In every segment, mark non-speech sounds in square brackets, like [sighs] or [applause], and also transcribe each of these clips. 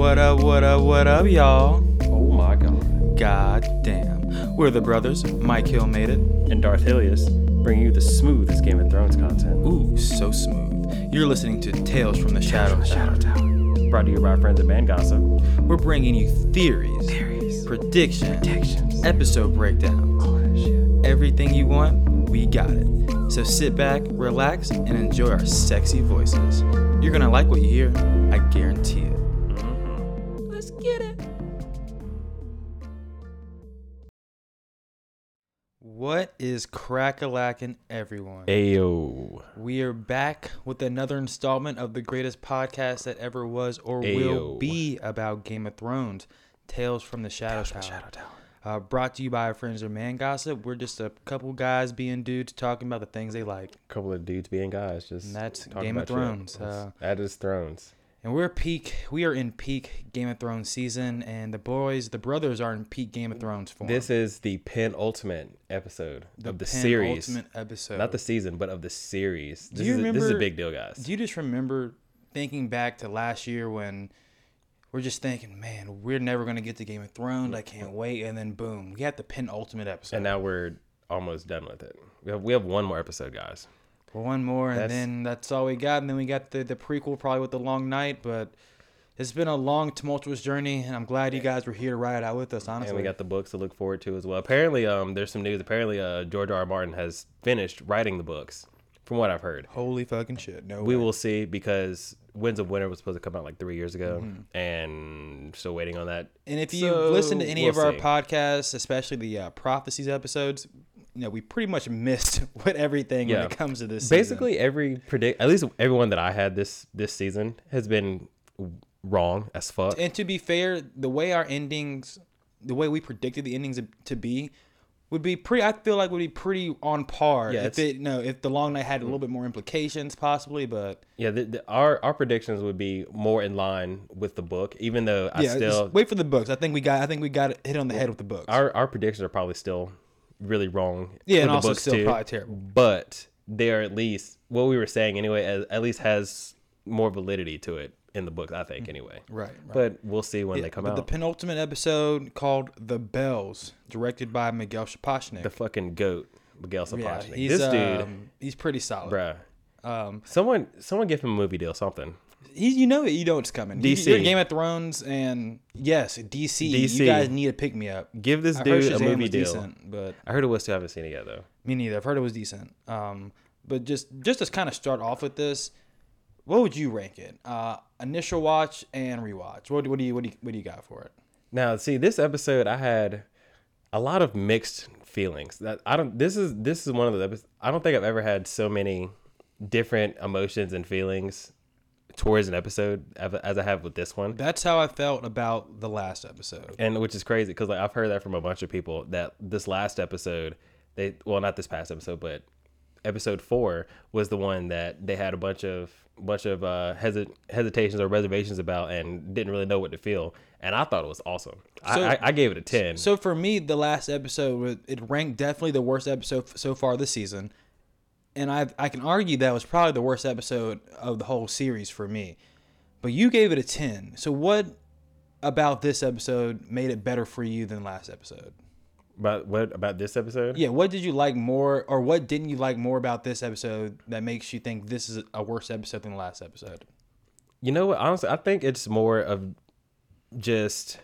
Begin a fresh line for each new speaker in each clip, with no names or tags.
What up, what up, what up, y'all?
Oh my god.
God damn. We're the brothers. Mike Hill made it.
And Darth Hilius bringing you the smoothest Game of Thrones content.
Ooh, so smooth. You're listening to Tales from the Shadow
Shadow Tower. Brought to you by our friends at Man Gossip.
We're bringing you theories,
Theories.
predictions,
Predictions.
episode breakdowns.
All that shit.
Everything you want, we got it. So sit back, relax, and enjoy our sexy voices. You're gonna like what you hear, I guarantee it. Is crack-a-lackin' everyone?
Ayo.
We are back with another installment of the greatest podcast that ever was or will be about Game of Thrones, Tales from the Shadow Tower.
Tower.
Uh, brought to you by our friends of Man Gossip. We're just a couple guys being dudes talking about the things they like.
A couple of dudes being guys. Just
And that's Game of. Thrones. Uh,
that is Thrones.
And we're peak. We are in peak Game of Thrones season, and the boys, the brothers, are in peak Game of Thrones form.
This is the penultimate episode
the
of the series.
penultimate episode.
Not the season, but of the series. This,
you
is, a, this is a big deal, guys.
Do you just remember thinking back to last year when we're just thinking, man, we're never gonna get to Game of Thrones. I can't wait. And then boom, we had the penultimate episode.
and now we're almost done with it. We have, we have one more episode, guys.
One more, and then that's all we got. And then we got the the prequel, probably with the long night. But it's been a long, tumultuous journey, and I'm glad you guys were here to ride it out with us. Honestly,
And we got the books to look forward to as well. Apparently, um, there's some news. Apparently, uh, George R. R. Martin has finished writing the books, from what I've heard.
holy fucking shit. No,
We
way.
will see because Winds of Winter was supposed to come out like three years ago,
Mm-hmm.
and still waiting on that.
And if you
So,
listen to any
we'll
of our
see.
podcasts, especially the uh, prophecies episodes, you know, we pretty much missed [laughs] what everything when it comes to this. season.
Basically, every predict, at least everyone that I had this this season has been wrong as fuck.
and to be fair, the way our endings, the way we predicted the endings to be, would be pretty. I feel like would be pretty on par.
Yeah,
if it no, if the long night had a little bit more implications, possibly, but
Yeah, the, the, our our predictions would be more in line with the book, even though I
yeah,
still
wait for the books. I think we got. I think we got hit on the head with the books.
our our predictions are probably still really wrong.
yeah, and
the
also still
too.
probably terrible.
but they are at least what we were saying anyway. At least has more validity to it in the book, I think. Anyway,
Right, right.
but we'll see when
Yeah,
they come
but
out.
The penultimate episode called "The Bells," directed by Miguel Sapochnik.
the fucking goat, Miguel
yeah,
Sapochnik.
he's
this dude,
um, he's pretty solid.
bruh.
Um,
Someone, someone give him a movie deal, something.
He, you know it. You know it's coming.
DC.
In Game of Thrones, and yes, DC.
DC.
You guys need to pick me up.
Give this
I
dude a movie deal.
decent, but
I heard it was too. I haven't seen it yet though.
me neither. I've heard it was decent. Um, but just just to kind of start off with this, what would you rank it? Uh, initial watch and rewatch. What, what do you what do you what do you got for it?
Now, see, this episode, I had a lot of mixed feelings. That I don't. This is this is one of the. episodes- I don't think I've ever had so many different emotions and feelings towards an episode as as I have with this one.
That's how I felt about the last episode.
and which is crazy because like I've heard that from a bunch of people that this last episode, they well not this past episode, but episode four was the one that they had a bunch of bunch of uh, hesit- hesitations or reservations about and didn't really know what to feel. And I thought it was awesome.
So-
I, I, gave it a ten.
So for me, the last episode it ranked definitely the worst episode f- so far this season, and I I can argue that was probably the worst episode of the whole series for me. But you gave it a ten. So what about this episode made it better for you than last episode?
about what about this episode?
Yeah, what did you like more, or what didn't you like more about this episode that makes you think this is a worse episode than the last episode?
You know what? Honestly, I think it's more of just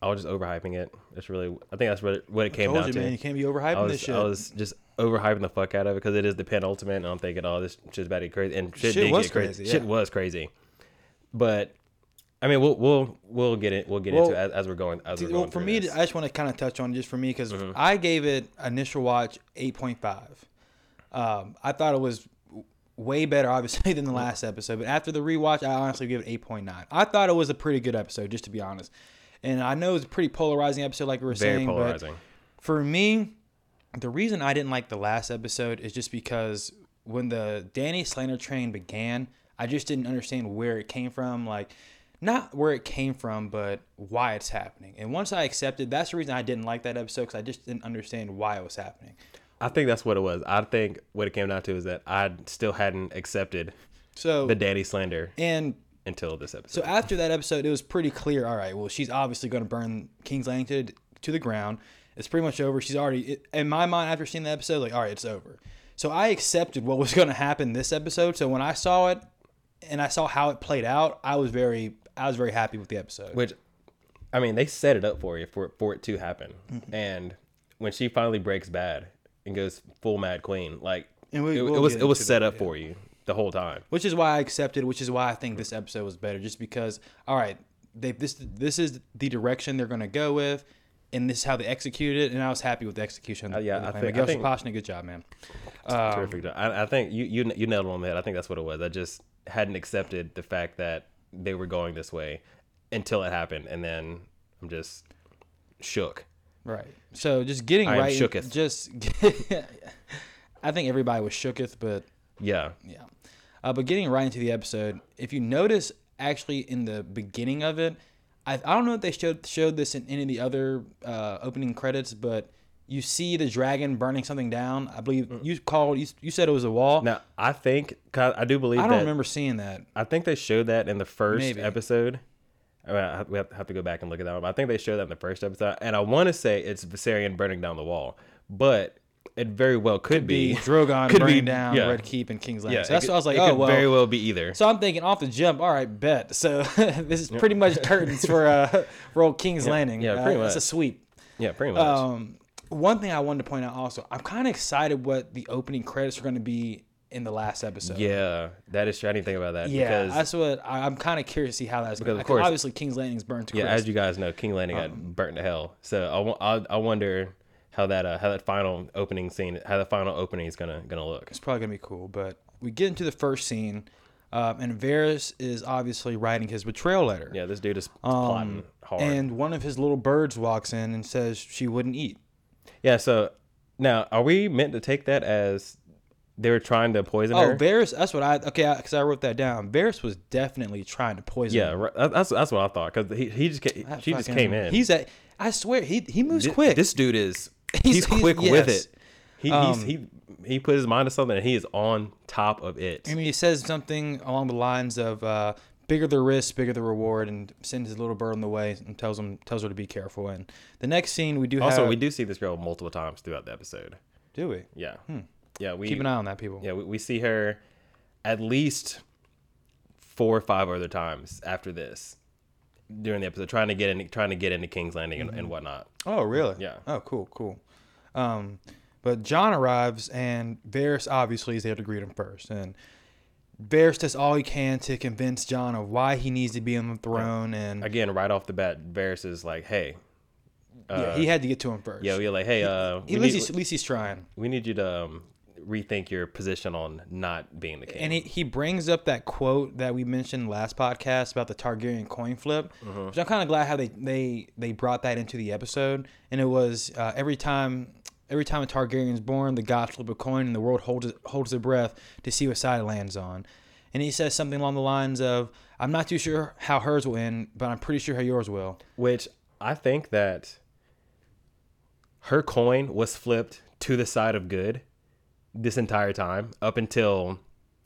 I was just overhyping it. It's really I think that's what it, what it came
Told
down
you,
to.
man, you can't be overhyping
I was,
this shit.
I was just overhyping the fuck out of it because it is the penultimate, and I'm thinking, oh, this shit's about to get crazy, and shit,
Shit
did
was
get crazy.
crazy,
Shit was crazy, but I mean, we'll we'll we'll get it. We'll get
Well,
into it as, as we're going. As we're
well,
going
for me,
this.
I just want to kind of touch on just for me because
Mm-hmm.
I gave it initial watch eight point five. Um, I thought it was way better, obviously, [laughs] than the last episode. But after the rewatch, I honestly give it eight point nine. I thought it was a pretty good episode, just to be honest. And I know it's a pretty polarizing episode, like we were
very
saying.
polarizing.
But for me, the reason I didn't like the last episode is just because when the Danny Slander train began, I just didn't understand where it came from. Like, not where it came from, but why it's happening. And once I accepted, that's the reason I didn't like that episode because I just didn't understand why it was happening.
I think that's what it was. I think what it came down to is that I still hadn't accepted
So
the Danny slander
and
until this episode.
So after that episode, it was pretty clear. All right, well, she's obviously going to burn King's Landing to, to the ground. It's pretty much over. She's already, it, in my mind, after seeing the episode, like, all right, it's over. So I accepted what was [laughs] going to happen this episode. So when I saw it, and I saw how it played out, I was very, I was very happy with the episode.
Which, I mean, they set it up for you for for it to happen.
Mm-hmm.
And when she finally breaks bad and goes full Mad Queen, like
we-
it,
we'll
it was it was set
that,
up for you the whole time.
which is why I accepted. Which is why I think this episode was better, just because. All right, they this this is the direction they're going to go with, and this is how they executed it, and I was happy with the execution.
Uh, yeah,
the
I think-
Miguel
I think-
good job, man. Um,
Terrific. job. I, I think you, you you nailed it on the head. I think that's what it was. I just hadn't accepted the fact that they were going this way until it happened, and then I'm just shook.
Right. So just getting
I
right,
shooketh.
just. [laughs] I think everybody was shooketh, but
Yeah,
yeah. Uh, but getting right into the episode, if you notice, actually in the beginning of it, I, I don't know if they showed showed this in any of the other uh, opening credits, but you see the dragon burning something down. I believe you called you, you said it was a wall.
Now I think I do believe
I don't
that
remember seeing that.
I think they showed that in the first
Maybe.
episode. I mean, we have to go back and look at that one. I think they showed that in the first episode, and I want to say it's Viserion burning down the wall, but it very well could,
Be
be.
Drogon [laughs]
could be-
down
yeah.
Red Keep and King's Landing.
Yeah,
so that's
it
what I was like.
it
Oh
could
well.
very well be either.
So I'm thinking off the jump. All right, bet. [laughs] So [laughs] this is pretty much curtains for uh for old King's Landing.
yeah,
Uh,
pretty
It's a sweep.
yeah, pretty much.
Um, one thing I wanted to point out also, I'm kind of excited what the opening credits are going to be in the last episode.
yeah, that is true. I didn't think about that.
Yeah,
because,
that's what I, I'm kind of curious to see how that's
Because,
going.
of
Because
course-
obviously King's Landing's burned to
yeah,
crisp.
as you guys know, King Landing got
Um,
burnt to hell. So I, I, I wonder how that uh, how that final opening scene, how the final opening is gonna gonna look.
it's probably gonna be cool. But we get into the first scene, um, and Varys is obviously writing his betrayal letter.
Yeah, this dude is
Um,
plotting hard.
And one of his little birds walks in and says she wouldn't eat.
yeah, so now are we meant to take that as they were trying to poison
Oh,
her?
Oh, Varys. That's what I okay. Because I, wrote that down. Varys was definitely trying to poison.
Yeah,
her.
That's that's what I thought because he, he just
That
she just came in.
He's at. I swear he he moves
Thi-
quick.
This dude is [laughs]
He's-
he's,
he's-
quick with
yes.
it. He
Um,
he's, he he put his mind to something and he is on top of it.
I mean, he says something along the lines of uh, "bigger the risk, bigger the reward," and sends his little bird on the way and tells him tells her to be careful. And the next scene we do
also,
have.
we do see this girl multiple times throughout the episode.
do we
Yeah, yeah. We
keep an eye on that, people.
yeah we, we see her at least four or five other times after this during the episode, trying to get in trying to get into King's Landing and, and whatnot.
Oh, really?
Yeah.
Oh, cool, cool. Um, but John arrives, and Varys obviously is there to greet him first, and Varys does all he can to convince John of why he needs to be on the throne, and
Again, right off the bat, Varys is like, "Hey, uh,
yeah, he had to get to him first.
yeah, we're like, hey, uh,
at least,
need-
he's, at least he's trying.
we need you to um, rethink your position on not being the king.
And he, he brings up that quote that we mentioned last podcast about the Targaryen coin flip,
Mm-hmm.
which I'm kind of glad how they, they they brought that into the episode. And it was uh, every time every time a Targaryen is born, the gods flip a coin, and the world holds holds their breath to see what side it lands on. And he says something along the lines of, "I'm not too sure how hers will end, but I'm pretty sure how yours will."
Which I think that her coin was flipped to the side of good this entire time up until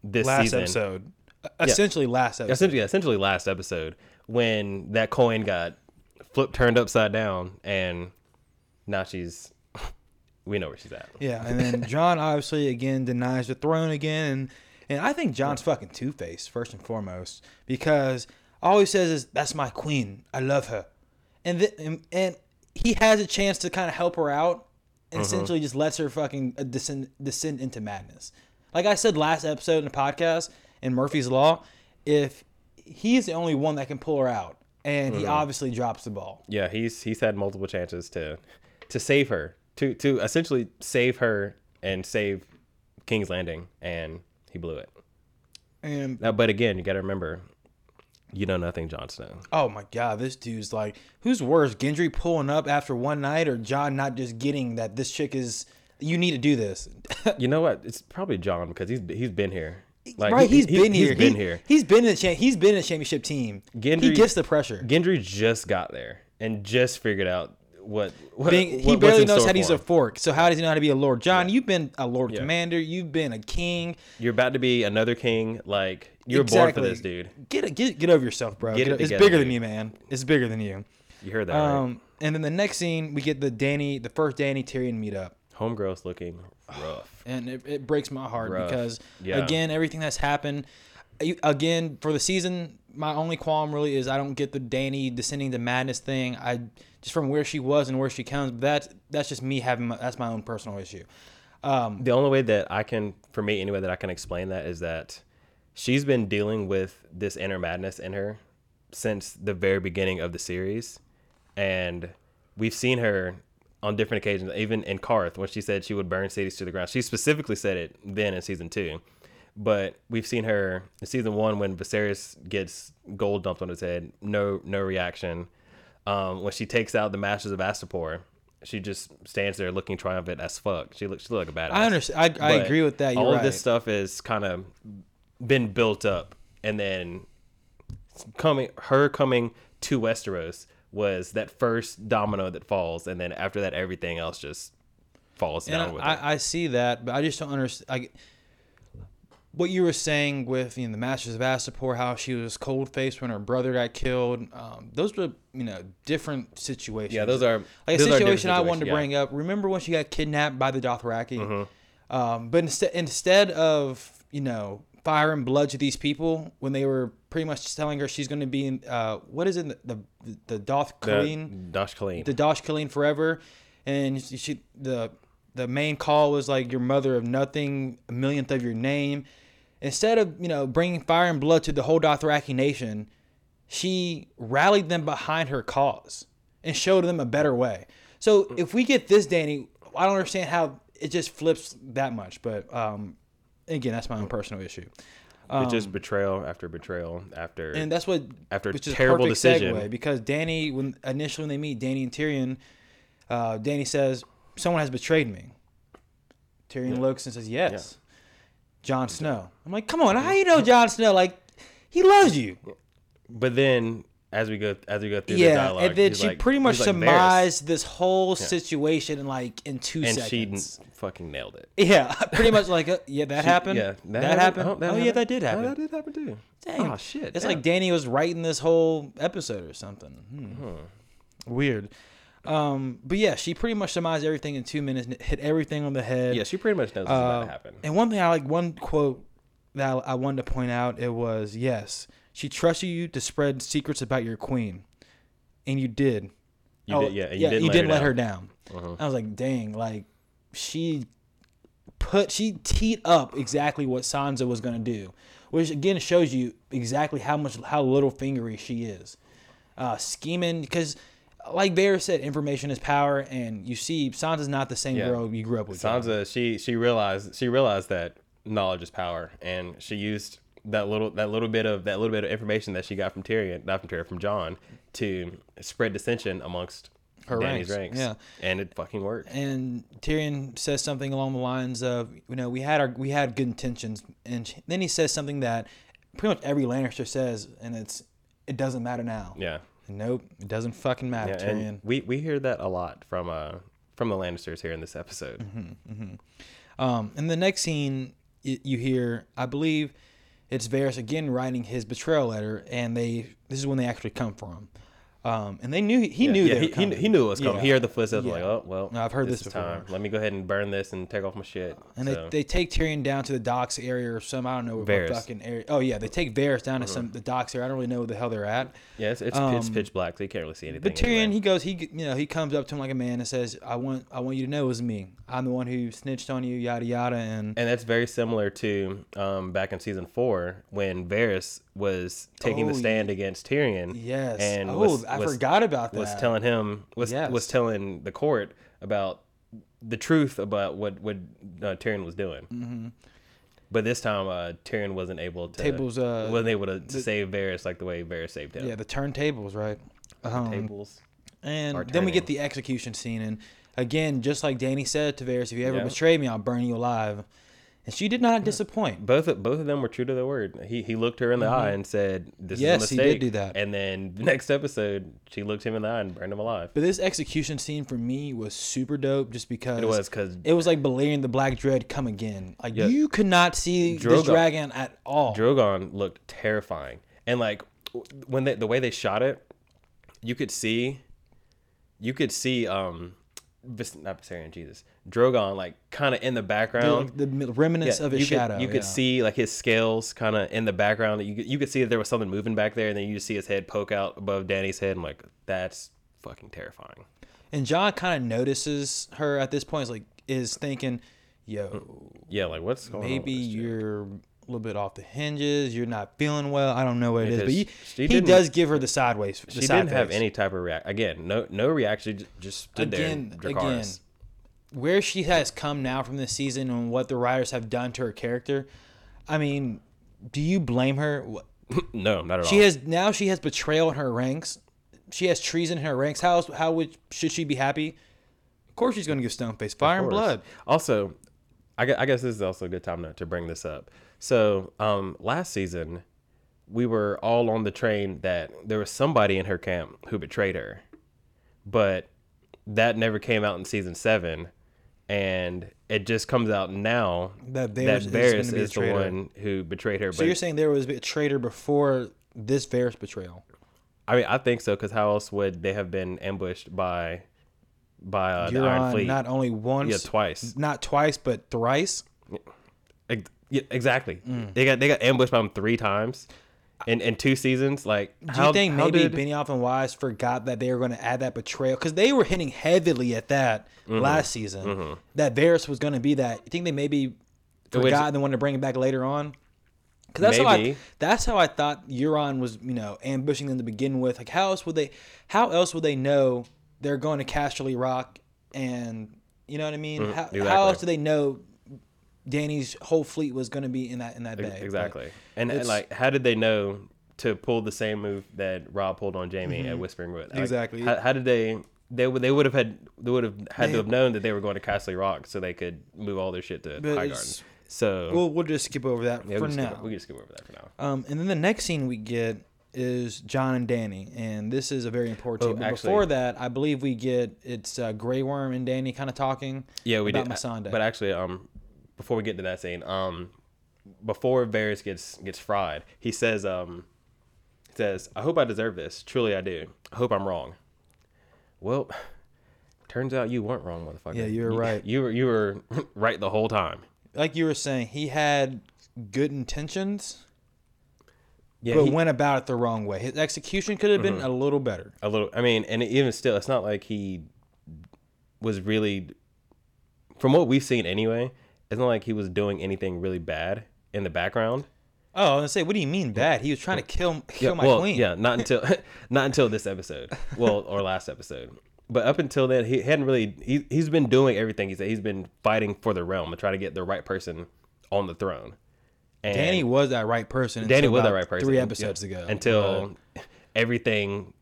this
Last
season.
episode, essentially last episode.
Essentially, yeah, essentially last episode when that coin got flipped, turned upside down, and now she's. [laughs] We know where she's at.
Yeah, and then [laughs] John obviously again denies the throne again, and and I think John's fucking two faced first and foremost because all he says is that's my queen, I love her, and th- and, and he has a chance to kind of help her out, and essentially just lets her fucking uh, descend descend into madness. Like I said last episode in the podcast in Murphy's Law, if he's the only one that can pull her out, and he obviously drops the ball.
Yeah, he's he's had multiple chances to to save her, to to essentially save her and save King's Landing, and he blew it.
And
Now, but again, you got to remember, you know nothing, Jon Snow.
Oh my god, this dude's like, who's worse, Gendry pulling up after one night, or John not just getting that this chick is, you need to do this. [laughs]
You know what? It's probably John because he's he's been here. Like,
right?
he-
He's
he-
been here.
He's been
He-
here.
He's been in the cha- he's been in the championship team. he
Gendry-
gets the pressure.
Gendry just got there and just figured out what, what
Being, he
what-
barely knows how to use a fork. So how does he know how to be a lord? John, you've been a lord
Yeah.
commander. You've been a king.
You're about to be another king. Like you're born for this, dude.
Get get get over yourself, bro.
Get it
it's
together,
bigger than you, man. It's bigger than you.
You heard that right?
Um, and then the next scene, we get the Danny, the first Danny Tyrion meetup.
Homegirl's looking rough. [sighs]
and it, it breaks my heart
Rough.
because
Yeah.
again everything that's happened again for the season my only qualm really is i don't get the danny descending to madness thing i just from where she was and where she comes but that's that's just me having my, that's my own personal issue um
The only way that I can, for me anyway, that I can explain that is that she's been dealing with this inner madness in her since the very beginning of the series, and we've seen her on different occasions, even in Qarth when she said she would burn cities to the ground. She specifically said it then in season two, but we've seen her in season one when Viserys gets gold dumped on his head, no no reaction. Um, when she takes out the Masters of Astapor, she just stands there looking triumphant as fuck. She looks she look like a badass.
i understand i, I
But
agree with that you're
all
right
of this stuff is kind of been built up, and then coming her coming to Westeros was that first domino that falls, and then after that, everything else just falls
and
down with it.
I, I see that but i just don't understand I, what you were saying with you know the Masters of Astapor, how she was cold faced when her brother got killed. Um, those were you know different situations.
yeah, those are
like a
those different
situation I wanted to
yeah.
bring up. Remember when she got kidnapped by the Dothraki?
Mm-hmm.
Um, but instead, instead of you know fire and blood to these people, when they were pretty much telling her she's going to be in uh, what is it the the, the Doth Colleen,
Dosh Khaleen.
the Dosh Khaleen forever, and she, she the the main call was like your mother of nothing, a millionth of your name. Instead of you know bringing fire and blood to the whole Dothraki nation, she rallied them behind her cause and showed them a better way. So if we get this Danny, I don't understand how it just flips that much. But um, again, that's my own personal issue.
it's just betrayal after betrayal after
Um, And that's what
After
which is
terrible decision.
segue because Danny, when initially when they meet Danny and Tyrion, uh, Danny says someone has betrayed me. Tyrion looks and says yes, Jon Snow. I'm like, come on, how you know Jon Snow? Like, he loves you.
But then as we go as we go through the
Yeah,
dialogue,
and then
he's
she
like-
pretty much
he's like, "Varys."
surmised this whole situation in like in two
and she
seconds.
fucking nailed it.
yeah, [laughs] pretty much like uh, yeah, that happened.
Yeah,
that, happened.
Oh,
Oh, yeah, that did
Oh,
happen.
that did happen too.
Dang.
Oh shit!
It's
yeah.
like Danny was writing this whole episode or something. Hmm. Weird. Um, but yeah, she pretty much surmised everything in two minutes, hit everything on the head.
yeah, she pretty much knows about
Uh,
to happen.
And one thing I like, one quote that I, wanted to point out, it was, "Yes, she trusted you to spread secrets about your queen, and you did.
You
Oh,
did, yeah, and you didn't, let,
didn't
her
let her
down.
down. I was like, dang, like she put she teed up exactly what Sansa was gonna do, which again shows you exactly how much how little fingery she is, uh, scheming because. Like Bear said, information is power, and you see, Sansa's not the same
Yeah.
girl you grew up with.
Sansa, she she realized she realized that knowledge is power, and she used that little that little bit of that little bit of information that she got from Tyrion, not from Tyrion, from John, to spread dissension amongst
Her
Danny's
ranks,
ranks.
yeah.
and it fucking worked.
and Tyrion says something along the lines of, you know, we had our we had good intentions, and sh- then he says something that pretty much every Lannister says, and it's it doesn't matter now.
Yeah,
Nope, it doesn't fucking matter,
yeah,
Tyrion.
we we hear that a lot from uh from the Lannisters here in this episode.
Mm-hmm. Um, in the next scene, y- you hear, I believe, it's Varys again writing his betrayal letter, and they this is when they actually come for him. Um, and they knew he knew
yeah, he, he, he knew it was coming.
Yeah.
He heard the footsteps.
Yeah.
Like, oh well,
No, I've heard this
is
before.
time. Let me go ahead and burn this and take off my shit.
And
So,
they, they take Tyrion down to the docks area or some I don't know what
Varys. Uh-huh.
fucking area. Oh yeah, they take Varys down to some the docks area. I don't really know where the hell they're at.
yeah, it's it's, it's pitch black, so you can't really see anything.
um, But Tyrion, he goes, he you know he comes up to him like a man and says, "I want I want you to know it was me. I'm the one who snitched on you, yada yada." And
And that's very similar to um, back in season four when Varys was taking
Oh,
the stand against Tyrion.
yes,
and
oh
was,
I
was-
forgot about that.
Was telling him was
Yes.
was telling the court about the truth about what what uh, Tyrion was doing. Mm-hmm. But this time, uh, Tyrion wasn't able to
Tables, uh,
wasn't able to, to save Varys like the way Varys saved him.
yeah, the turntables, right? Um,
tables.
And then we get the execution scene, and again, just like Danny said to Varys, "If you ever
Yeah.
betray me, I'll burn you alive." And she did not disappoint.
both of, both of them were true to their word. He he looked her in the eye and said, "This
Mm-hmm. Yes,
is a
he did
mistake."
do that.
And then [laughs] the next episode, she looked him in the eye and burned him alive.
But this execution scene for me was super dope, just because
It was because
it was like Balerion the Black Dread come again. Like
Yeah.
you could not see this
Drogon-
dragon at all.
Drogon looked terrifying, and like when they the way they shot it, you could see, you could see um, not Viserion, Jesus, Drogon like kind of in the background.
the, the remnants of his
you
shadow.
Could, you could see like his scales kind of in the background. You could, you could see that there was something moving back there, and then you just see his head poke out above Danny's head. I'm like, that's fucking terrifying.
And John kind of notices her at this point. Is like is thinking, yo, hmm.
Yeah, like what's going
maybe
on? chick?
you're a little bit off the hinges. You're not feeling well. I don't know what it is, but
Because
he, he does give her the sideways. The
She
side
didn't have any type of react. Again, no no reaction. Just stood
again,
there.
again. Where she has come now from this season and what the writers have done to her character. I mean, do you blame her? [clears throat]
No, not at
She
all.
has now she has betrayal in her ranks. She has treason in her ranks. How else, how would should she be happy? Of course, she's going to give Stoneface fire and blood.
Also, I, gue- I guess this is also a good time to, to bring this up. So, um, last season, we were all on the train that there was somebody in her camp who betrayed her, but that never came out in season seven, and it just comes out now
That
that
Varys is
Varys
a
is the one who betrayed her.
So you're saying there was a traitor before this Varys betrayal?
I mean, I think so because how else would they have been ambushed by by uh, the Iron Fleet?
not only once,
yeah, twice.
not twice, but thrice.
Yeah, exactly.
Mm.
They got they got ambushed by them three times in in two seasons. Like,
Do
how,
you think maybe
did,
Benioff and Weiss forgot that they were going to add that betrayal because they were hitting heavily at that
Mm-hmm.
last season that Varys was going to be that? You think they maybe
Which-
forgot and wanted to bring it back later on? Because that's how I that's how I thought Euron was you know ambushing them to begin with. Like how else would they how else would they know they're going to Casterly Rock and you know what I mean? how, how
Mm-hmm. exactly.
else do they know Danny's whole fleet was going to be in that in that bay? But-
exactly? And, and like, how did they know to pull the same move that Robb pulled on Jamie at Whispering Wood? Like,
Mm-hmm. Exactly.
How, how did they? They would they would have had they would have had
They-
to have known that they were going to Castle Rock so they could move all their shit to
Highgarden.
So
We'll we'll just skip over that
yeah,
for
we can
now.
skip, we can skip over that for now.
Um, and then the next scene we get is John and Danny, and this is a very important
Oh,
scene. But
actually-
before that, I believe we get it's uh, Grey Worm and Danny kind of talking.
Yeah, we
about
did.
Missandei.
But actually, um, before we get to that scene, um, before Varys gets gets fried, he says, um, he says, "I hope I deserve this. Truly, I do. I hope I'm wrong." Well, turns out you weren't wrong, motherfucker.
Yeah, you were
You-
right. [laughs]
You were you were [laughs] right the whole time.
Like you were saying, he had good intentions,
Yeah,
but
he-
went about it the wrong way. His execution could have been
Mm-hmm.
a little better.
a little. I mean, and even still, it's not like he was really, from what we've seen anyway. It's not like he was doing anything really bad in the background.
Oh, I was gonna say, what do you mean bad? He was trying to kill kill my
well,
queen.
Yeah, not until [laughs] not until this episode. Well, or last episode. But up until then, he hadn't really. He he's been doing everything he said. He's been fighting for the realm and trying to get the right person on the throne. And
Danny was that right person.
Danny was
that
right person
Three
yeah,
episodes ago.
Until everything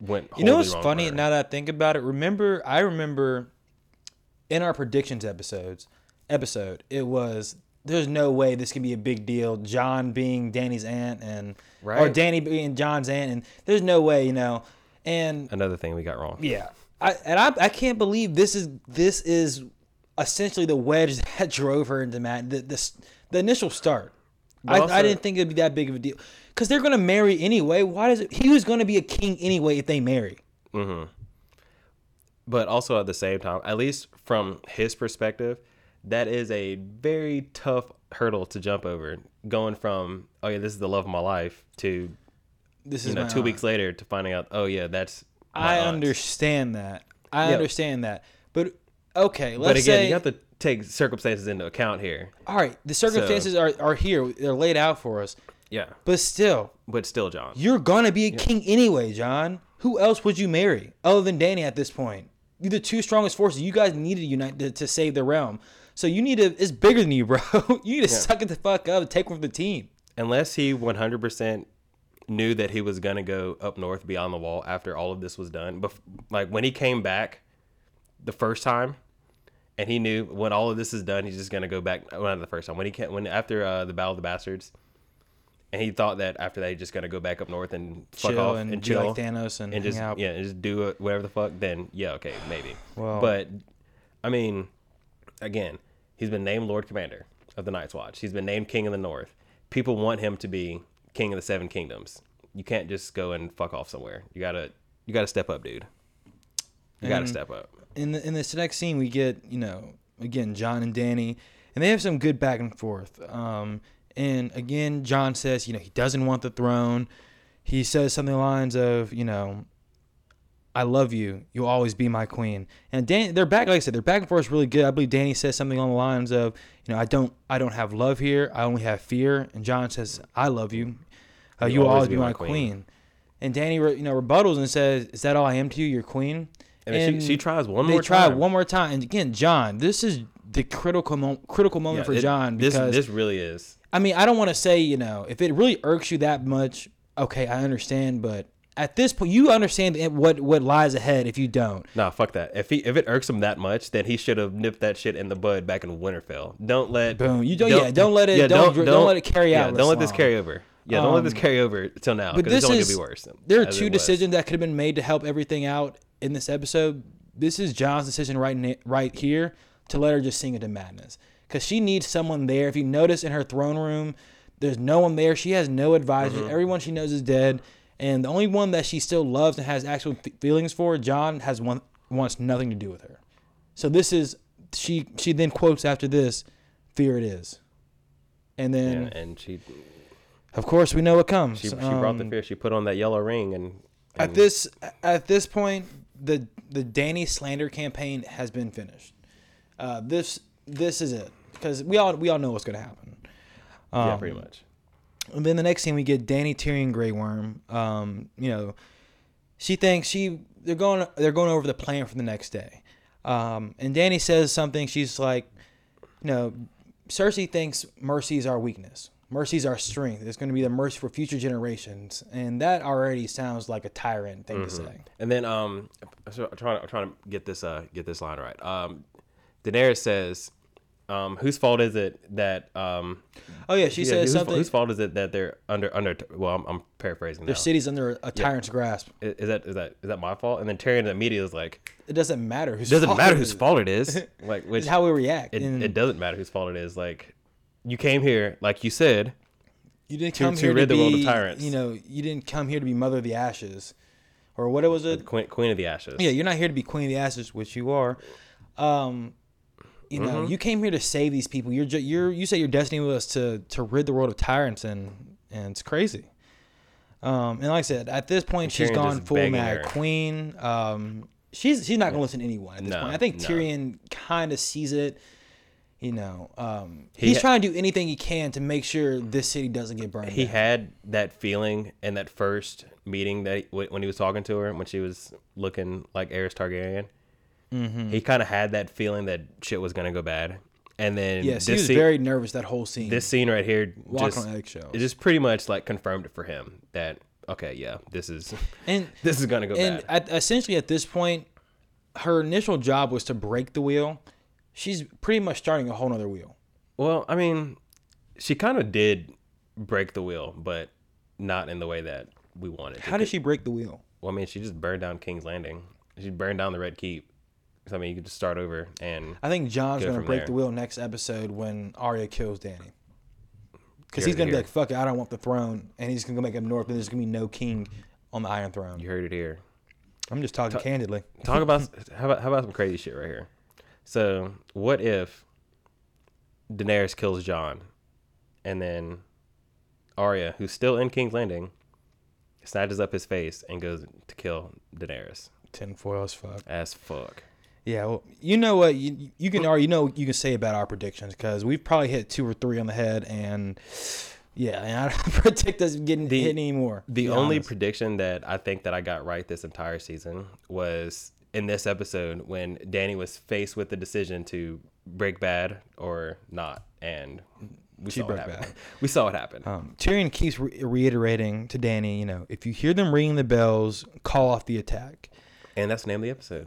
went.
You know what's funny now that I think about it? Remember, I remember in our predictions episodes, episode, it was there's no way this can be a big deal. John being Danny's aunt and or Danny being John's aunt, and there's no way, you know. And
Another thing we got wrong.
yeah, I and I I can't believe this is this is essentially the wedge [laughs] that drove her into Matt. The this the initial start. I,
also-
I didn't think it'd be that big of a deal because they're gonna marry anyway. Why does it? He was gonna be a king anyway if they marry. Mm-hmm.
But also at the same time, at least from his perspective, that is a very tough hurdle to jump over. Going from oh yeah, this is the love of my life to
This
you
is
know two
aunt.
weeks later to finding out oh yeah that's
I
aunt.
understand that. I
Yeah.
understand that. But okay, let's
But again,
say
you have to take circumstances into account here.
all right, the circumstances are, are here. They're laid out for us.
Yeah,
But still,
but still, John.
you're gonna be a king anyway, John. Who else would you marry other than Danny at this point? You're the two strongest forces. You guys need to unite to, to save the realm. So you need to. It's bigger than you, bro. [laughs] you need to suck it the fuck up and take one for the team.
Unless he 100% knew that he was gonna go up north beyond the wall after all of this was done, but like when he came back the first time, and he knew when all of this is done, he's just gonna go back. Well, not the first time when he came, when after uh, the Battle of the Bastards, and he thought that after that he's just gonna go back up north and fuck
chill
off
and,
and, chill
like Thanos and,
and
hang
just
out.
yeah and just do it whatever the fuck. Then yeah, okay, maybe.
Well-
but I mean, again, he's been named Lord Commander of the Night's Watch. He's been named King of the North. People want him to be King of the Seven Kingdoms. You can't just go and fuck off somewhere. You gotta you gotta step up, dude. You gotta
And-
step up.
in the, in this next scene we get you know again John and Danny and they have some good back and forth um and again John says you know he doesn't want the throne he says something lines of you know I love you. You'll always be my queen. And Danny they're back like I said they're back and forth is really good. I believe Danny says something along the lines of you know I don't I don't have love here. I only have fear. And John says I love you. Uh, you will always be my queen. and Danny you know rebuttals and says is that all I am to you? Your queen?
And, then she, she tries one more.
they try
time.
one more time, and again, John, this is the critical mo- critical moment
Yeah,
for
it-
John
This
because
this really is.
I mean, I don't want to say you know if it really irks you that much, okay, I understand, but at this point, you understand what what lies ahead if you don't.
Nah, fuck that. If he if it irks him that much, then he should have nipped that shit in the bud back in Winterfell. Don't let
Boom. You don't- yeah, don't let it- Yeah, don't- don't let it carry
yeah,
out
Don't let this carry over. Yeah, don't let this
Um,
carry over till now
But
because it's
this
only
is
gonna be worse.
there are two decisions that could have been made to help everything out in this episode. This is John's decision right right here to let her just sing into madness because she needs someone there. If you notice in her throne room, there's no one there. She has no advisors.
Mm-hmm.
Everyone she knows is dead, and the only one that she still loves and has actual f- feelings for, John, has one wants nothing to do with her. So this is she. She then quotes after this, "Fear it is," and then
And, and she
of course we know what comes.
she, she brought the
Um,
fear. She put on that yellow ring and,
at this at this point the the Danny slander campaign has been finished. Uh, this this is it because we all we all know what's going to happen.
yeah,
Um,
pretty much.
And then the next scene we get Danny Tyrion Grey Worm. Um, you know, she thinks she they're going they're going over the plan for the next day. Um, and Danny says something. She's like, you know, Cersei thinks mercy is our weakness. Mercy is our strength. It's going to be the mercy for future generations, and that already sounds like a tyrant thing to say.
And then um, so I'm trying to I'm trying to get this uh get this line right. Um, Daenerys says, um, whose fault is it that um
Oh yeah, she
yeah,
says
whose,
something.
whose fault is it that they're under under well I'm, I'm paraphrasing now.
Their city's under a tyrant's grasp.
Is, is that is that is that my fault? And then Tyrion immediately is like,
It doesn't matter whose
it doesn't
fault
matter whose fault it is. [laughs] Like which
how we react.
it,
and
it doesn't matter whose fault it is. Like you came here, like you said,
you didn't
to-
come
to
here
rid
to
the world of
be,
tyrants.
You know, you didn't come here to be mother of the ashes, or what was it?
Queen, Queen of the Ashes.
Yeah, you're not here to be queen of the ashes, which you are. Um, you know,
Mm-hmm.
you came here to save these people. You're ju- you're you say your destiny was to to rid the world of tyrants, and and it's crazy. Um, and like I said, at this point, she's gone full mad
her.
queen. Um, she's she's not gonna listen to anyone at this
No,
point. I think
no.
Tyrion kind of sees it. You know, um,
He
he's
ha-
trying to do anything he can to make sure this city doesn't get burned.
he
down.
had that feeling in that first meeting that he, when he was talking to her when she was looking like Aerys Targaryen.
Mm-hmm.
He kind of had that feeling that shit was gonna go bad, and then
yes, he
this
was
scene,
very nervous that whole scene.
this scene right here
walking
just
on eggshells.
it just pretty much like confirmed it for him that okay, yeah, this is [laughs]
and
this is gonna go
and
bad.
at, essentially at this point, her initial job was to break the wheel. She's pretty much starting a whole nother wheel.
Well, I mean, she kind of did break the wheel, but not in the way that we wanted.
How did she break the wheel?
Well, I mean, she just burned down King's Landing. She burned down the Red Keep. So, I mean, you could just start over and
I think John's
Go
gonna
from
break
there.
the wheel next episode when Arya kills Danny. Because he's gonna be
here.
like, "Fuck it, I don't want the throne," and he's gonna go back up north, and there's gonna be no king on the Iron Throne.
you heard it here.
I'm just talking candidly.
Talk about [laughs] how about how about some crazy shit right here. So, what if Daenerys kills John, and then Arya, who's still in King's Landing, snatches up his face and goes to kill Daenerys?
Tinfoil as fuck.
As fuck.
Yeah, well, you know what you, you can already you know what you can say about our predictions because we've probably hit two or three on the head, and yeah, and I don't [laughs] predict us getting
The-
hit anymore.
The only
honest.
prediction that I think that I got right this entire season was in this episode when Danny was faced with the decision to break bad or not, and we
She
saw what
broke
happened.
bad. [laughs]
We saw what happened.
Um, Tyrion keeps re- reiterating to Danny, you know, if you hear them ringing the bells, call off the attack.
and that's the name of the episode.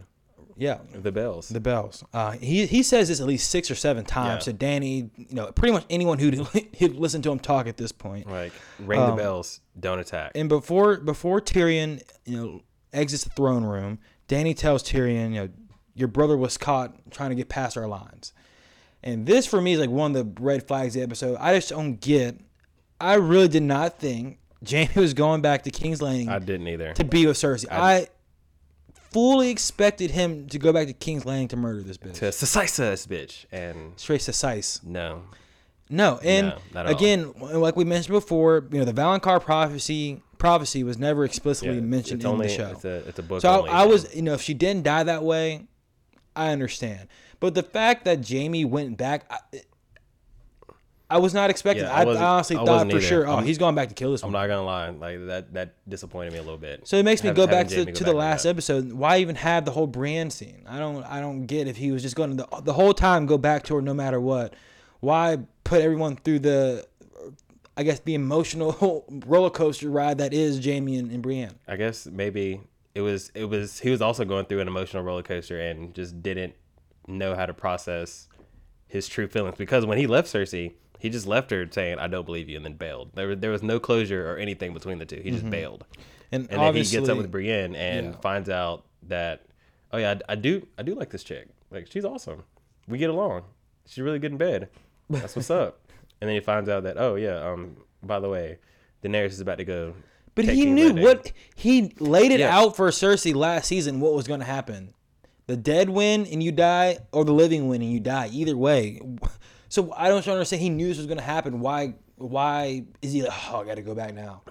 Yeah,
The bells.
the bells. Uh, he he says this at least six or seven times
Yeah.
to Danny. You know, pretty much anyone who'd [laughs] who'd listen to him talk at this point.
like ring
Um,
the bells, don't attack.
And before before Tyrion, you know, exits the throne room, Danny tells Tyrion, you know, your brother was caught trying to get past our lines. And this for me is like one of the red flags of the episode. I just don't get. I really did not think Jamie [laughs] was going back to King's Landing
I didn't either.
to be with Cersei. I, fully expected him to go back to King's Landing to murder this bitch.
To Sasisa this bitch, and
Straight to
no,
No, and
No, at all.
again, like we mentioned before, you know, the Valonqar prophecy prophecy was never explicitly
yeah,
mentioned in
only
the show.
it's a it's a book.
So
only
I, I was, you know, if she didn't die that way, I understand. But the fact that Jamie went back, I, was not expecting.
Yeah,
I,
I
honestly
I
thought for
either.
sure, oh,
I'm-
he's going back to kill this one.
I'm
one.
not gonna lie, like that that disappointed me a little bit.
So it makes me
Have-
go back to,
go
to
back
the last episode. Why even have the whole Brienne scene? I don't I don't get if he was just going to the, the whole time go back to her no matter what. Why put everyone through the I guess the emotional [laughs] roller coaster ride that is Jamie and, and Brienne.
I guess maybe it was it was he was also going through an emotional roller coaster and just didn't know how to process his true feelings because when he left Cersei, he just left her saying I don't believe you and then bailed. There there was no closure or anything between the two. He just bailed.
And,
And then he gets up with Brienne and
yeah.
finds out that oh yeah, I, I do I do like this chick. Like she's awesome. We get along. She's really good in bed. That's what's up. [laughs] And then he finds out that oh yeah, um by the way, Daenerys is about to go.
But he
King's
knew what he laid it
Yeah.
out for Cersei last season. What was going to happen? The dead win and you die, or the living win and you die. Either way. So I don't understand. He knew this was going to happen. Why? Why is he like? Oh, I got to go back now.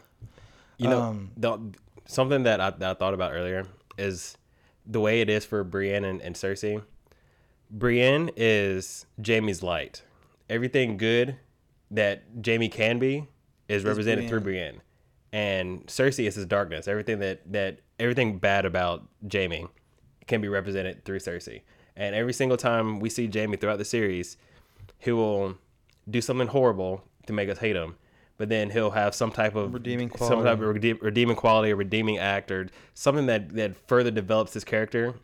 You know,
Um,
the, something that I, that I thought about earlier is the way it is for Brienne and, and Cersei. Brienne is Jamie's light. Everything good that Jamie can be is represented through Brienne, and Cersei is his darkness. Everything that that everything bad about Jamie can be represented through Cersei. And every single time we see Jamie throughout the series, he will do something horrible to make us hate him. But then he'll have some type of
Redeeming
some
quality.
type of redeem, redeeming quality, a redeeming act, or something that that further develops his character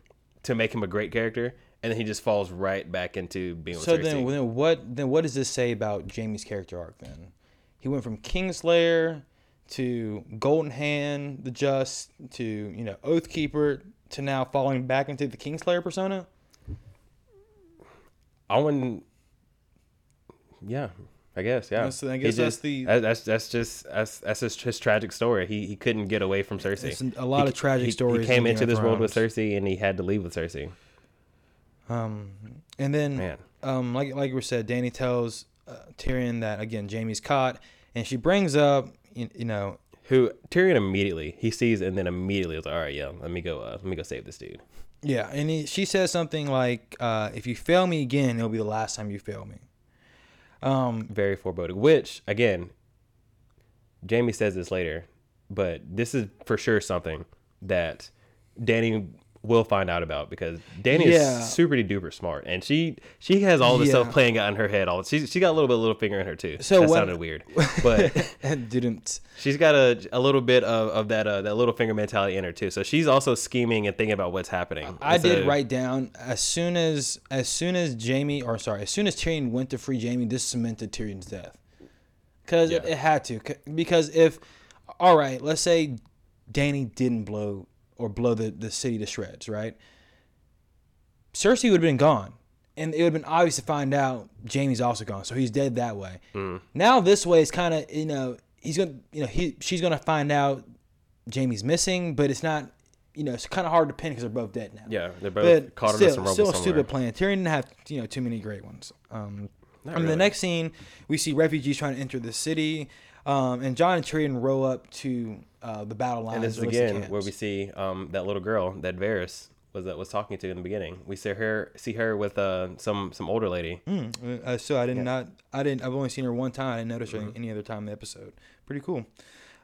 to make him a great character. And then he just falls right back into being
So then, then what? Then what does this say about Jamie's character arc? Then he went from Kingslayer to Golden Hand, the Just, to you know Oathkeeper, to now falling back into the Kingslayer persona.
I wouldn't. Yeah, I guess. Yeah,
That's- I guess that's
just-
the-
that's that's just that's that's his, his tragic story. He he couldn't get away from Cersei.
It's a lot
He-
of tragic
he,
stories
He came
in
into this world with Cersei, and he had to leave with Cersei.
Um, and then,
Man.
um, like like we said, Danny tells uh, Tyrion that again Jamie's caught, and she brings up you, you know
Who Tyrion immediately he sees, and then immediately was like, "All right, yeah, let me go. Uh, let me go save this dude."
yeah, and he, she says something like, uh, "If you fail me again, it'll be the last time you fail me." Um,
Very foreboding. Which again, Jamie says this later, but this is for sure something that Danny will find out about because Danny
Yeah.
is super duper smart, and she she has all this
Yeah.
stuff playing out in her head. All she she got a little bit of little finger in her too.
So
that sounded weird, [laughs] but
didn't.
she's got a, a little bit of, of that uh, that little finger mentality in her too. So she's also scheming and thinking about what's happening.
I
And
did write down as soon as as soon as Jamie or sorry as soon as Tyrion went to free Jamie, this cemented Tyrion's death because it,
Yeah.
it had to. Because if all right, let's say Danny didn't blow or blow the the city to shreds, right? Cersei would have been gone, and it would have been obvious to find out Jamie's also gone, so he's dead that way.
Mm.
Now this way is kind of you know he's gonna you know he she's gonna find out Jamie's missing, but it's not you know it's kind of hard to pin because they're both dead now.
Yeah, they're both
But
caught
still,
in some rubble
still a stupid plan. Tyrion didn't have you know too many great ones. Um,
Not
and
really.
the next scene, we see refugees trying to enter the city, um, and John and Tyrion row up to uh, the battle lines.
And this is again where we see um, that little girl that Varys was that was talking to in the beginning. We see her see her with uh, some some older lady.
Mm, uh, so I did not. I didn't. I've only seen her one time. I didn't notice
Mm-hmm.
her any other time in the episode. Pretty cool.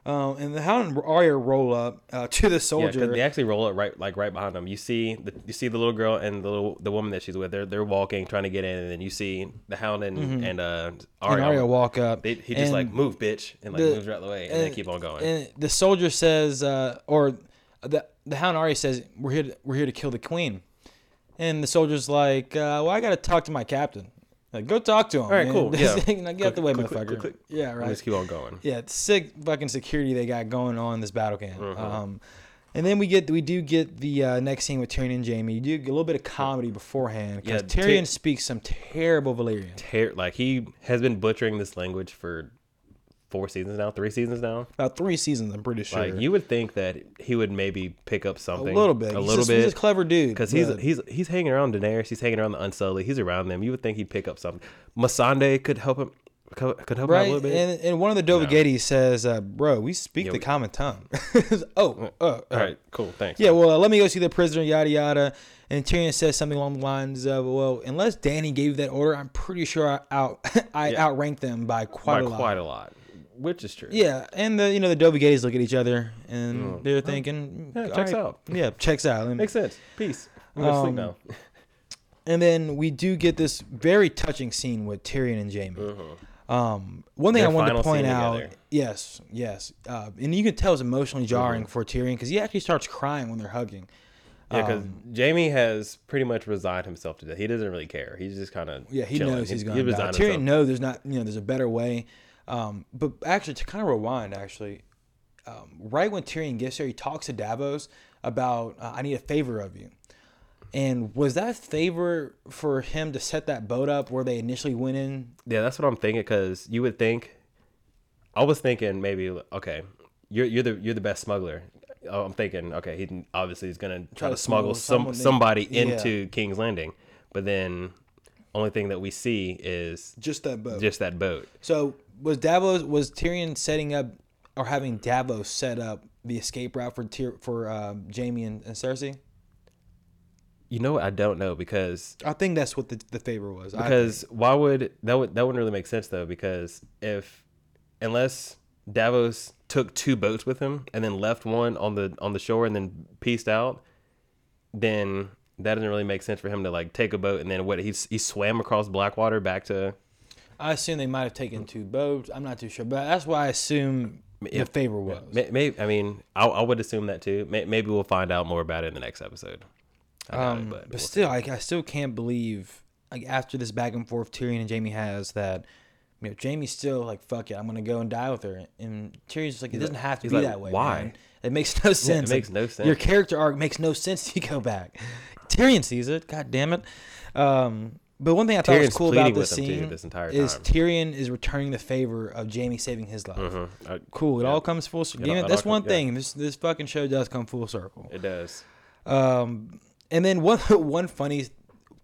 Um, and the Hound and Arya roll up uh, [laughs] to the soldier.
because they actually roll up right like right behind them. You see the you see the little girl and the little, the woman that she's with. They're they're walking trying to get in, and then you see the Hound and and uh,
and
Arya.
Arya walk up.
They, he just
and
like move, bitch, and like
the-
moves right the way, and, they keep on going.
And the soldier says, uh, or the the Hound Arya says, "We're here. To, we're here to kill the queen." And the soldier's like, uh, "Well, I got to talk to my captain. Like, go talk to him."
All right,
man.
cool, [laughs] yeah.
get out the way,
Click, click,
motherfucker.
click, click.
Yeah, right.
Let's keep on going.
Yeah, sick fucking security they got going on this battle camp.
Mhm.
Um, and then we get we do get the uh, next scene with Tyrion and Jamie. You do get a little bit of comedy beforehand because
Yeah,
Tyrion
Ty-
speaks some terrible Valyrian.
Ter- like he has been butchering this language for four seasons now, three seasons now.
About three seasons, I'm pretty sure.
Like you would think that he would maybe pick up something a
little bit,
a
He's
little
just- He's a clever dude
because he's he's he's hanging around Daenerys, he's hanging around the Unsullied, he's around them. You would think he'd pick up something. Missandei could help him, could help him out a little bit.
And, and one of the Dovageti says, uh, "Bro, we speak
Yeah,
the
we-
common tongue." [laughs] oh, uh, uh,
All right, cool, thanks.
Yeah, well, uh, let me go see the prisoner, yada yada. And Tyrion says something along the lines of, "Well, unless Dany gave that order, I'm pretty sure I out [laughs] I
Yeah.
outranked them by quite
by
a lot."
quite a lot, which is true.
Yeah, and the you know the Dovagetis look at each other and they're thinking,
Mm. Yeah, checks
right."
out.
Yeah, checks out. And,
makes sense. Peace. I'm gonna
Um,
sleep now. [laughs]
and then we do get this very touching scene with Tyrion and Jaime. Um, one thing
Their
I wanted to point out,
together.
yes, yes, uh, and you can tell it's emotionally jarring
Mm-hmm.
for Tyrion because he actually starts crying when they're hugging.
Yeah, because
Um,
Jaime has pretty much resigned himself to death. He doesn't really care. He's just kind of
Yeah, he knows he's going to die.
resigned
Tyrion
himself.
knows there's not, you know, there's a better way. Um, but actually, to kind of rewind, actually, um, right when Tyrion gets there, he talks to Davos about, uh, "I need a favor of you." And was that favor for him to set that boat up where they initially went in?
Yeah, that's what I'm thinking. Because you would think, I was thinking maybe okay, you're you're the you're the best smuggler. Oh, I'm thinking okay, he obviously is gonna try, to smuggle, some
someone in-
somebody
yeah.
into King's Landing, but then only thing that we see is
Just that boat.
just that boat.
so was Davos was Tyrion setting up or having Davos set up the escape route for Tyr- for um, Jaime and, and Cersei?
You know, what? I don't know because
I think that's what the, the favor was.
Because why would that would that wouldn't really make sense though because if unless Davos took two boats with him and then left one on the on the shore and then pieced out, then that doesn't really make sense for him to like take a boat and then what he he swam across Blackwater back to
I assume they might have taken two boats. I'm not too sure, but that's why I assume
Yeah.
the favor was.
maybe I mean I, I would assume that too. May, maybe we'll find out more about it in the next episode. Doubt it,
Um, but
we'll
still, like, I still can't believe like after this back and forth Tyrion and Jaime has that. You know, Jaime's still like, "Fuck it, I'm gonna go and die with her," and Tyrion's just like, "It doesn't have to be
like,
that way."
"Why?"
man. It makes no sense.
It makes
Like,
no sense.
Your character arc makes no [laughs] sense if you go back. Tyrion sees it. God damn it. Um, but one thing I thought was
Tyrion's
cool about this
too,
scene
this entire
is. Tyrion is returning the favor of Jaime saving his life.
Mhm. I-
Cool. It
Yeah.
all comes full circle.
It all-
it,
it
that's one
come- yeah.
thing. This this fucking show does come full circle.
it does.
Um, and then one [laughs] one funny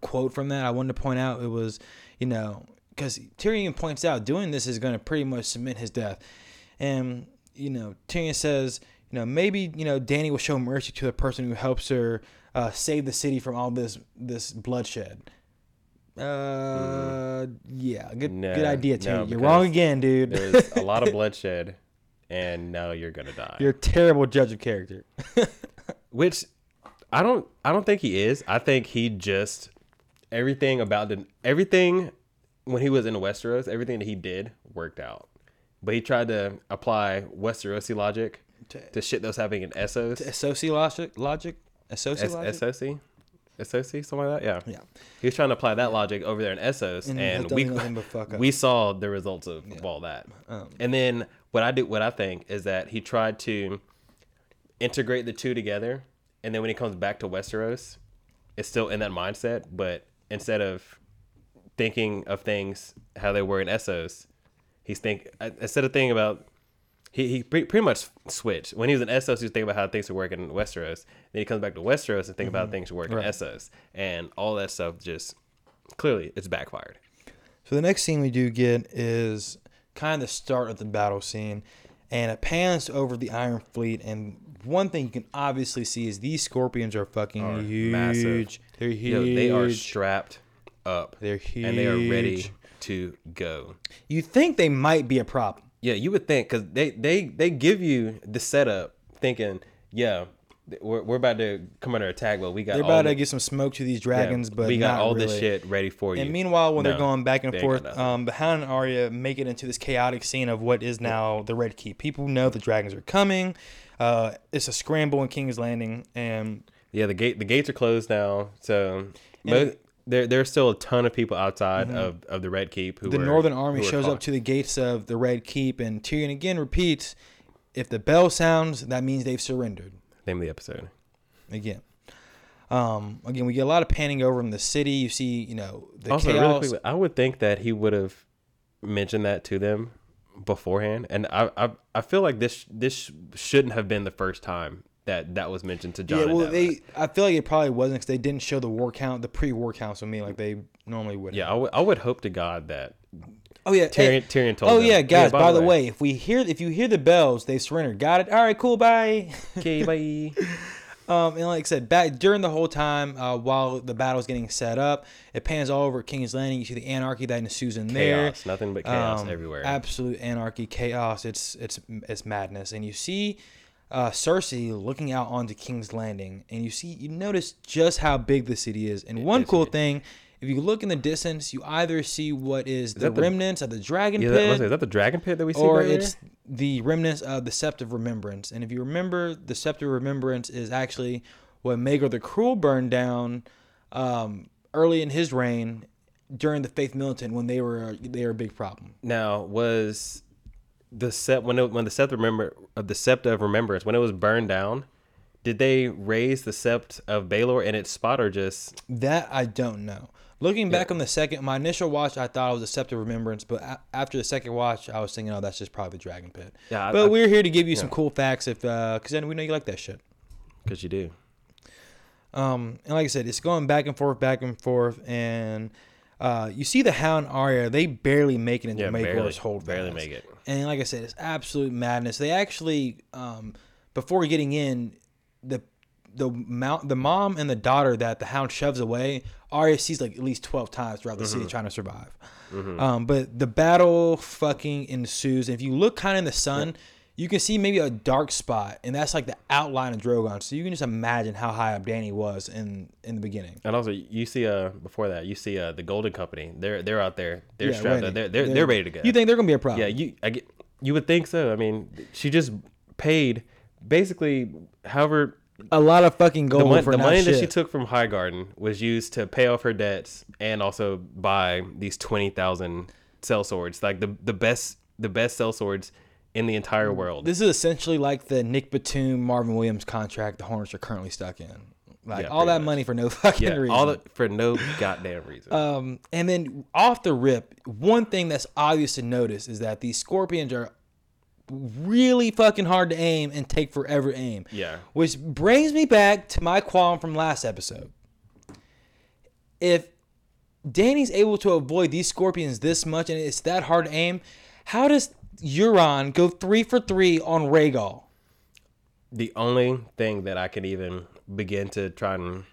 quote from that I wanted to point out it was, you know, because Tyrion points out doing this is going to pretty much cement his death, and you know Tyrion says, you know, maybe you know Dany will show mercy to the person who helps her uh, save the city from all this this bloodshed. Uh, yeah, good
No,
good idea,
no.
You're wrong again, dude.
There's a lot of [laughs] bloodshed, and now you're gonna die.
You're a terrible judge of character. [laughs]
Which I don't. I don't think he is. I think he just everything about the everything when he was in Westeros, everything that he did worked out. But he tried to apply Westerosi logic to shit that was happening in Essos.
Associate logic, logic, associate logic.
SOC? SOC? Something like that? Yeah.
Yeah.
He was trying to apply that logic over there in Essos,
And
and, we
nothing but fuck up.
we saw the results of, of all that.
Um,
and then what I do, what I think is that he tried to integrate the two together, and then when he comes back to Westeros, it's still in that mindset, but instead of thinking of things how they were in Essos, he's think uh, instead of thinking about he, he pre- pretty much switched. When he was in Essos, he was thinking about how things are working in Westeros. Then he comes back to Westeros and think about how things working
Mm-hmm. Right.
in Essos, and all that stuff just clearly it's backfired.
So the next scene we do get is kind of the start of the battle scene, and it pans over the Iron Fleet. And one thing you can obviously see is these scorpions are fucking
Are
huge.
massive.
They're
Yo,
huge.
they are strapped up,
They're huge.
and they are ready to go.
You think they might be a problem?
Yeah, you would think because they they they give you the setup, thinking, yeah, we're, we're about to come under attack, but we got
They're about
the,
to get some smoke to these
yeah,
dragons, but
we got all
really.
this shit ready for you.
And meanwhile, when they're going back and
they ain't got
forth, um, the Hound and Arya make it into this chaotic scene of what is now the Red Keep. People know the dragons are coming. Uh, it's a scramble in King's Landing, and
Yeah, the gate the gates are closed now, so there there's still a ton of people outside of, of the Red Keep who
Mm-hmm. the
were-
Northern Army shows up to the gates of the Red Keep, and Tyrion again repeats, "If the bell sounds, that means they've surrendered."
name of the episode.
Again, um, again, we get a lot of panning over in the city. You see, you know, the
also, really
chaos.
quickly, I would think that he would have mentioned that to them beforehand, and I I, I feel like this this shouldn't have been the first time that that was mentioned to Jon.
yeah, well, they. I feel like it probably wasn't because they didn't show the war count, the pre-war counts with me like they normally would.
yeah, I would I would hope to God that
Oh yeah.
Tyrion,
hey-
Tyrion told
Oh
them,
yeah, guys. by, the way, if we hear if you hear the bells, they surrender. Got it. All right, cool. Bye. [laughs]
okay, bye. [laughs]
Um, and like I said, back during the whole time uh, while the battle's getting set up, it pans all over King's Landing. You see the anarchy that ensues in there.
chaos, nothing but chaos
Um,
everywhere.
Absolute anarchy, chaos. It's it's it's madness. And you see uh, Cersei looking out onto King's Landing, and you see you notice just how big the city is. And one
is
cool
huge.
thing, if you look in the distance, you either see what is, the
the-
remnants of the dragon
yeah,
pit,
that, it, is that the dragon pit that we see?
or
right
it's the remnants of the Sept of Remembrance. And if you remember, the Sept of Remembrance is actually what Maegor the Cruel burned down um, early in his reign during the Faith Militant when they were they were a big problem.
Now was the sept when it, when the sept remember of the sept of remembrance when it was burned down, did they raise the sept of Baelor in its spot or just
That I don't know. Looking back on the second, my initial watch, I thought it was a Sept of Remembrance, but a- after the second watch, I was thinking, oh, that's just probably the Dragon Pit.
Yeah, I-
but
I-
we're here to give you some cool facts, if because then we know you like that shit.
because you do?
Um, and like I said, it's going back and forth, back and forth, and uh, you see the Hound Arya, they barely make it into
Yeah,
Maegor's hold.
barely make it.
And like I said, it's absolute madness. They actually, um, before getting in, the the mount the mom and the daughter that the hound shoves away, Arya sees like at least twelve times throughout the
Mm-hmm.
city trying to survive. Um, but the battle fucking ensues. And if you look kind of in the sun, you can see maybe a dark spot, and that's like the outline of Drogon. So you can just imagine how high up Dany was in in the beginning.
And also, you see, uh, before that, you see, uh, the Golden Company. They're they're out there. They're
Yeah,
strapped. They're, they're they're ready to go.
You think they're gonna be a problem?
yeah, you I get you would think so. I mean, she just paid basically however
a lot of fucking
the,
gold
mon-
for
the money that she took from Highgarden was used to pay off her debts and also buy these twenty thousand sellswords, like the the best the best sellswords in the entire world.
This is essentially like the Nick Batum, Marvin Williams contract the Hornets are currently stuck in. Like
Yeah,
all that
much.
money for no [laughs] fucking
yeah,
reason.
all the, for no goddamn reason.
um, and then off the rip, one thing that's obvious to notice is that these scorpions are really fucking hard to aim and take forever to aim.
yeah,
Which brings me back to my qualm from last episode. If Dany's able to avoid these scorpions this much and it's that hard to aim, how does Euron go three for three on Rhaegal?
the only thing that I can even begin to try and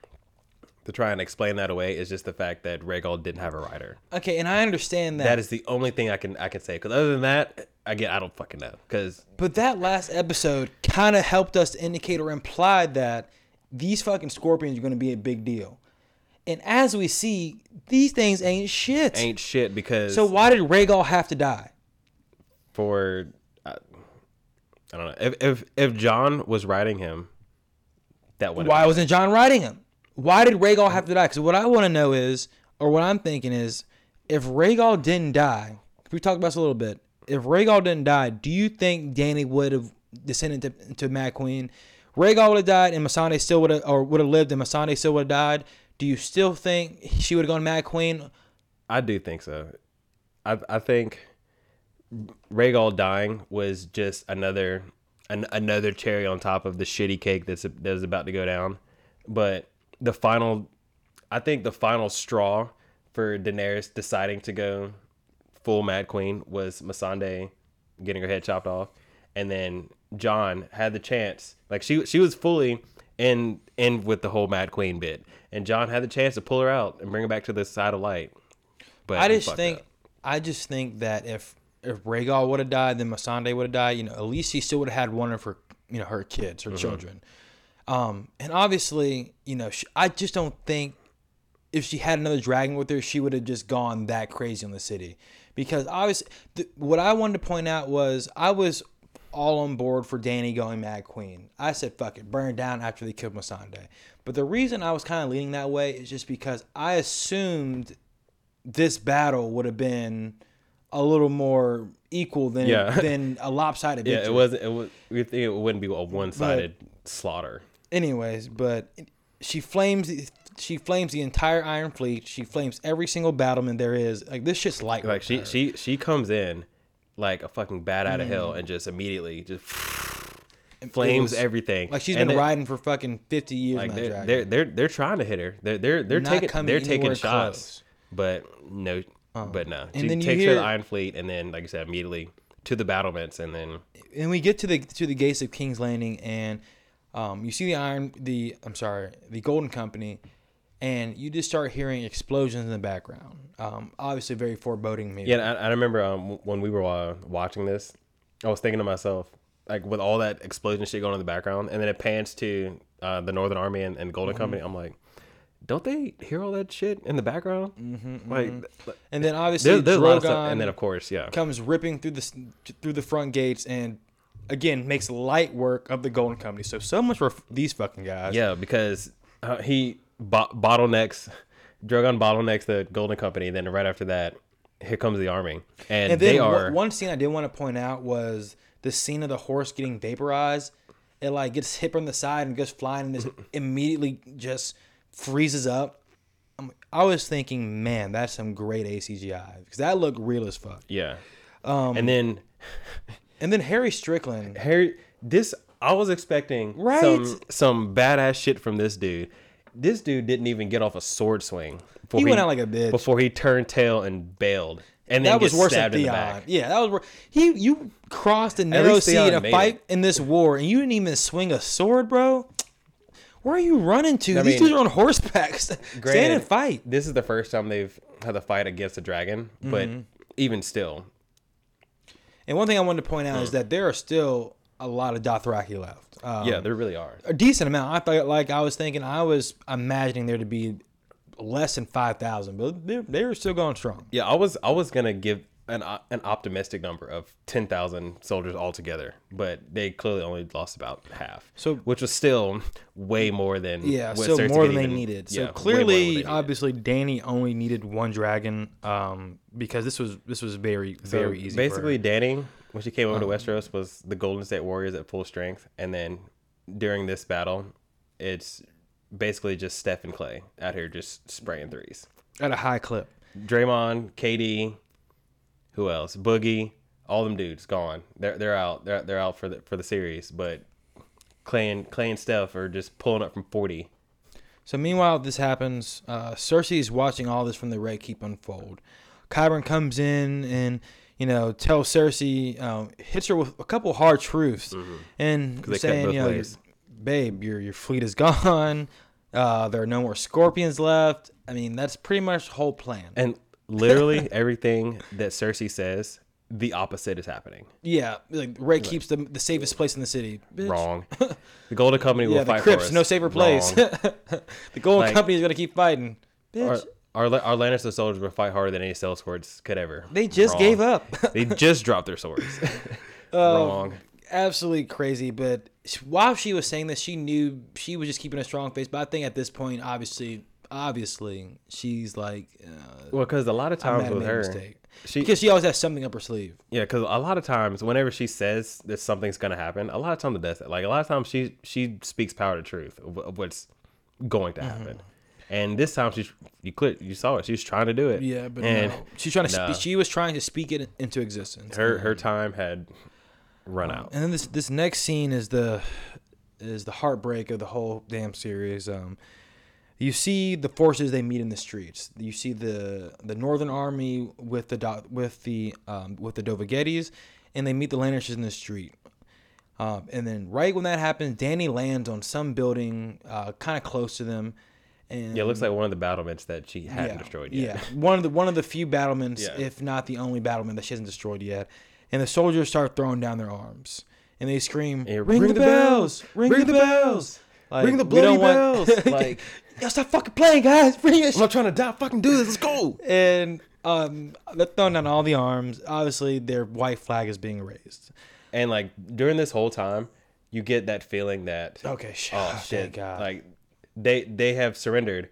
to try and explain that away is just the fact that Rhaegal didn't have a rider.
Okay, and I understand that.
That is the only thing I can I can say. Because other than that, again, I don't fucking know. Because
but that last episode kind of helped us indicate or implied that these fucking scorpions are going to be a big deal. And as we see, these things ain't shit.
ain't shit. Because
so why did Rhaegal have to die?
For I, I don't know if if if Jon was riding him, that would
Why wasn't Jon riding him? Why did Rhaegal have to die? Because what I want to know is, or what I'm thinking is, if Rhaegal didn't die, if we talked about this a little bit. If Rhaegal didn't die, do you think Dany would have descended to, to Mad Queen? Rhaegal would have died, and Missandei still would have, or would have lived, and Missandei still would have died. Do you still think she would have gone Mad Queen?
I do think so. I I think Rhaegal dying was just another an, another cherry on top of the shitty cake that's that's about to go down. But the final, I think the final straw for Daenerys deciding to go full Mad Queen was Missandei getting her head chopped off, and then Jon had the chance. Like she she was fully in in with the whole Mad Queen bit, and Jon had the chance to pull her out and bring her back to the side of light. But
I just think,
up.
I just think that if if Rhaegal would have died, then Missandei would have died. You know, at least she still would have had one of her, you know, her kids,
Mm-hmm.
her children. Um, and obviously, you know, she, I just don't think if she had another dragon with her, she would have just gone that crazy on the city. Because obviously, th- what I wanted to point out was I was all on board for Dany going Mad Queen. I said, fuck it, burn it down after they killed Missandei. But the reason I was kind of leaning that way is just because I assumed this battle would have been a little more equal than
Yeah. [laughs]
than a lopsided
Yeah, it wasn't. It was. We think it wouldn't be a one-sided slaughter.
anyways, but she flames she flames the entire Iron Fleet. She flames every single battlement there is. Like this shit's light.
Like she
her.
she she comes in like a fucking bat out of
Mm.
hell and just immediately just flames
was-
everything.
Like she's
And
been riding for fucking fifty years.
Like they're, they're they're they're trying to hit her. They're they're they're
Not
taking they're taking shots,
close.
but no, but no.
And
she
then you
takes her
hear-
to the Iron Fleet, and then like I said, immediately to the battlements, and then
and we get to the to the gates of King's Landing, and um, you see the iron the I'm sorry the Golden Company, and you just start hearing explosions in the background. Um, obviously, very foreboding. Maybe.
yeah. I, I remember um, when we were uh, watching this, I was thinking to myself, like with all that explosion shit going on in the background, and then it pans to uh, the Northern Army and, and Golden
Mm-hmm.
Company. I'm like, don't they hear all that shit in the background?
Mm-hmm,
Like,
And then obviously
there's, there's a lot of stuff, and then of course, yeah,
comes ripping through the through the front gates and again makes light work of the Golden Company. So so much for these fucking guys.
Yeah, because uh, he bo- bottlenecks, Drogon bottlenecks the Golden Company. Then right after that, here comes the army, and,
And then
they
one-
are
one scene I did want to point out was the scene of the horse getting vaporized. It like gets hit from the side and goes flying and just [laughs] immediately just freezes up. I'm- I was thinking, man, that's some great ACGI because that looked real as fuck.
yeah,
Um,
and then [laughs]
And then Harry Strickland,
Harry. This I was expecting
Right.
some some badass shit from this dude. This dude didn't even get off a sword swing. Before
He went out like a bitch.
before he turned tail and bailed, and then
that was worse than
stabbed in the
Theon.
back.
Yeah, that was worse. He you crossed a narrow sea in a fight
it.
in this war, and you didn't even swing a sword, bro. Where are you running to?
I
These
mean,
dudes are on horseback. [laughs] Stand and fight.
This is the first time they've had to fight against a dragon, but
Mm-hmm.
even still,
And one thing I wanted to point out
Mm.
is that there are still a lot of Dothraki left. Um,
yeah, there really are.
a decent amount. I thought, like I was thinking, I was imagining there to be less than five thousand, but they they were still going strong.
Yeah, I was I was gonna give an an optimistic number of ten thousand soldiers altogether, but they clearly only lost about half.
So-
which was still way more than
Yeah,
what
so more than they
even-
needed. So
way more than what
clearly,
needed.
obviously, Dany only needed one dragon um, because this was this was very
So
very easy. for.
Basically, Dany when she came over
Um,
to Westeros was the Golden State Warriors at full strength, and then during this battle, it's basically just Steph and Clay out here just spraying threes.
at a high clip.
Draymond, KD, who else? Boogie, all them dudes gone. They're they're out. They're they're out for the for the series. But Clay and Clay and Steph are just pulling up from forty.
So meanwhile, this happens. Uh, Cersei is watching all this from the Red Keep unfold. Qyburn comes in and you know tells Cersei, uh, hits her with a couple hard truths, and
Mm-hmm. cut
saying, you know,
ways.
babe, your your fleet is [laughs] gone. Uh, there are no more scorpions left. I mean, that's pretty much the whole plan.
And literally [laughs] everything that Cersei says, the opposite is happening.
yeah, like Red Keep's the, the safest place in the city. Bitch.
Wrong. [laughs] The Golden Company will
Yeah, the Crips,
for us.
no safer place.
Wrong. [laughs]
the Golden
Like-
Company is gonna keep fighting. Bitch,
Our, our our Lannister soldiers will fight harder than any sellswords could ever.
they just
Wrong.
gave up.
they just dropped their swords.
Oh,
Wrong.
absolutely crazy. But while she was saying this, she knew she was just keeping a strong face. But I think at this point, obviously, obviously, she's like, uh,
Well, because a lot of times with her, she
because she always has something up her sleeve.
Yeah, because a lot of times, whenever she says that something's gonna happen, a lot of times it does that. Like a lot of times, she she speaks power to truth of, of what's going to happen.
Mm-hmm.
And this time, she's you clicked you saw it. She was trying to do it.
Yeah, but
and
no. she's trying to.
nah.
Spe- she was trying to speak it into existence.
her her time had run out.
And then this this next scene is the is the heartbreak of the whole damn series. Um, you see the forces they meet in the streets. You see the the Northern Army with the with the um, with the Dovaghettis, and they meet the Lannisters in the street. Um, and then right when that happens, Dany lands on some building, uh, kind of close to them. And
Yeah, it looks like one of the battlements that she hadn't destroyed yet.
yeah, one of the one of the few battlements,
Yeah.
if not the only battlement that she hasn't destroyed yet. And the soldiers start throwing down their arms, and they scream,
Yeah,
"Ring, the, bells! Ring, the, bells! Like,
Ring the
we don't
bloody
want-
bells! [laughs] Like- [laughs]
yo, stop fucking playing, guys! [laughs] Ring it!"
I'm not trying to die. Fucking do this. Let's go.
and um, they're throwing down all the arms. Obviously, their white flag is being raised.
And like during this whole time, you get that feeling that
Okay, sh-
oh [sighs]
thank
shit,
God.
like they they have surrendered,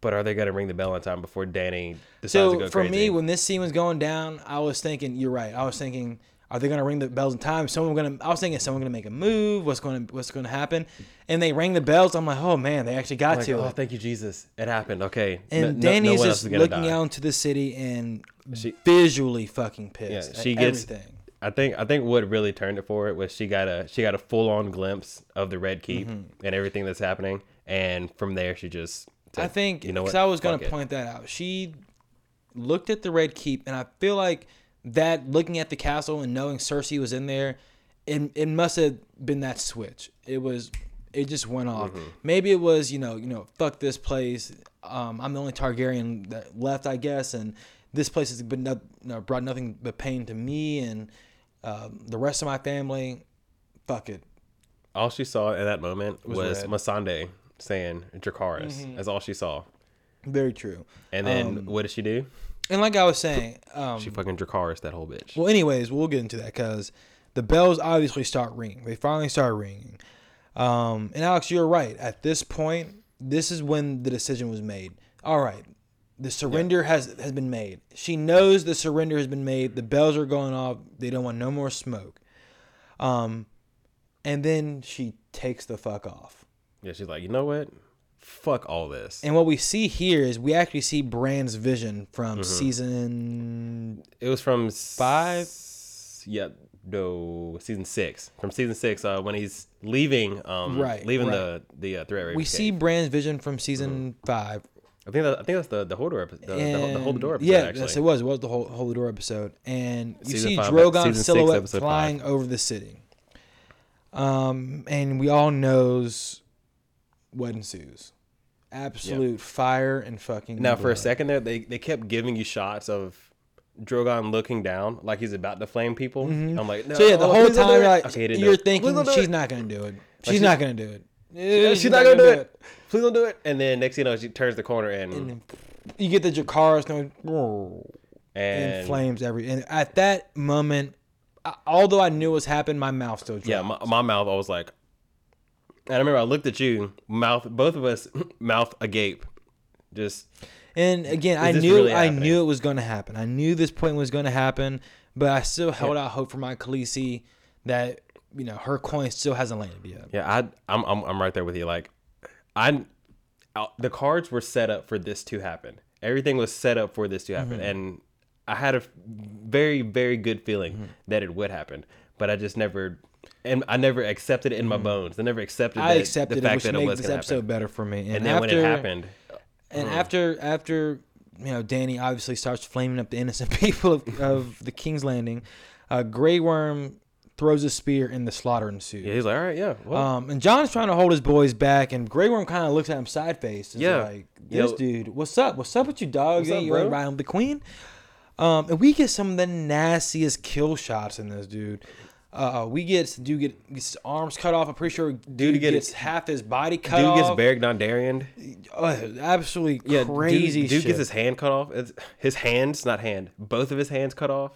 but are they gonna ring the bell on time before Dany decides to
So
go
for
crazy?
me, when this scene was going down, I was thinking, you're right. I was thinking, are they gonna ring the bells in time? Someone gonna. I was thinking, someone gonna make a move. What's going to What's going to happen? And they rang the bells. I'm like, oh man, they actually got
like,
to
oh,
it.
thank you, Jesus, it happened. Okay,
And
No- no- no Dany's
just looking
die.
out into the city and
She-
visually fucking pissed.
Yeah,
at
she gets-
everything.
I think I think what really turned it for it was she got a she got a full on glimpse of the Red Keep
Mm-hmm.
and everything that's happening, and from there she just. said,
I think
you know
because
what?
I was gonna
it."
point that out. She looked at the Red Keep, and I feel like that looking at the castle and knowing Cersei was in there, it, it must have been that switch. It was, it just went off.
Mm-hmm.
Maybe it was, you know, you know, fuck this place. Um, I'm the only Targaryen that left, I guess, and this place has been no, no, brought nothing but pain to me and um, the rest of my family. Fuck it.
All she saw at that moment was,
red. Mm-hmm.
Missandei saying Dracarys. That's all she saw.
Very true.
And then
Um,
what did she do?
And like I was saying, um,
She fucking Dracarys that whole bitch.
Well, anyways, we'll get into that because the bells obviously start ringing. They finally start ringing. Um, and Alex, you're right. At this point, this is when the decision was made. All right, the surrender has has been made. She knows the surrender has been made. The bells are going off. They don't want no more smoke. Um, and then she takes the fuck off.
Yeah, she's like, you know what? Fuck all this.
And what we see here is we actually see Bran's vision from
Mm-hmm.
season
It was from
Five?
s- Yeah, no, season six. From season six, uh, when he's leaving, um,
Right,
leaving
right.
the the uh, threat.
we see Bran's vision from season
Mm-hmm.
five.
I think that, I think that's the the Hodor episode. The, the, the Hold the Door episode.
Yeah,
actually.
yes, it was. It was the whole Hold the Door episode, and you
Season
see
five,
Drogon's
six,
silhouette
episode
flying over the city. Um, and we all knows what ensues: absolute fire and fucking.
Now, for a second there, they, they kept giving you shots of Drogon looking down like he's about to flame people. I'm like, no.
Mm-hmm. So yeah, the
oh,
whole time you're
it.
like,
Okay, do
you're
it.
Thinking she's not gonna do it. She's
she's-
not gonna do it.
Yeah, she's not gonna do it. Please don't do it. And then next thing you know, she turns the corner and
You get the Dracarys going
and,
in flames every. And at that moment, I, although I knew what was happening, my mouth still dropped.
yeah, my, my mouth. I was like, and I remember I looked at you, mouth, both of us, [clears throat] mouth agape, just
And again, I knew
really
I knew it was going to happen. I knew this point was going to happen, but I still held out hope for my Khaleesi that you know her coin still hasn't landed yet.
Yeah, I I'm I'm, I'm right there with you. Like, I, I the cards were set up for this to happen. Everything was set up for this to happen,
Mm-hmm.
and I had a very very good feeling
Mm-hmm.
that it would happen, but I just never. And I never accepted it in my bones. I never accepted.
Mm-hmm. I
that,
accepted
the
it,
fact
which
that it was
this episode
happen.
better for me. And,
And then
after,
when it happened,
and after after you know Dany obviously starts flaming up the innocent [laughs] people of, of the King's Landing, uh, Grey Worm throws a spear and the slaughter ensues.
yeah, he's like, all right, yeah, well,
Um, and Jon's trying to hold his boys back, and Grey Worm kind of looks at him side face.
Yeah.
like this
Yo-
dude, what's up? What's up with you, dogs?
What's
you
up,
ain't
bro?
riding with the queen. Um, and we get some of the nastiest kill shots in this dude. Uh, we get dude get gets his arms cut off. I'm pretty sure dude,
get-
gets half his body cut
dude
off.
Dude gets Beric Dondarrion.
Uh, absolutely
Yeah,
crazy
Dude, dude gets his hand cut off. It's, his hands, not hand, both of his hands cut off.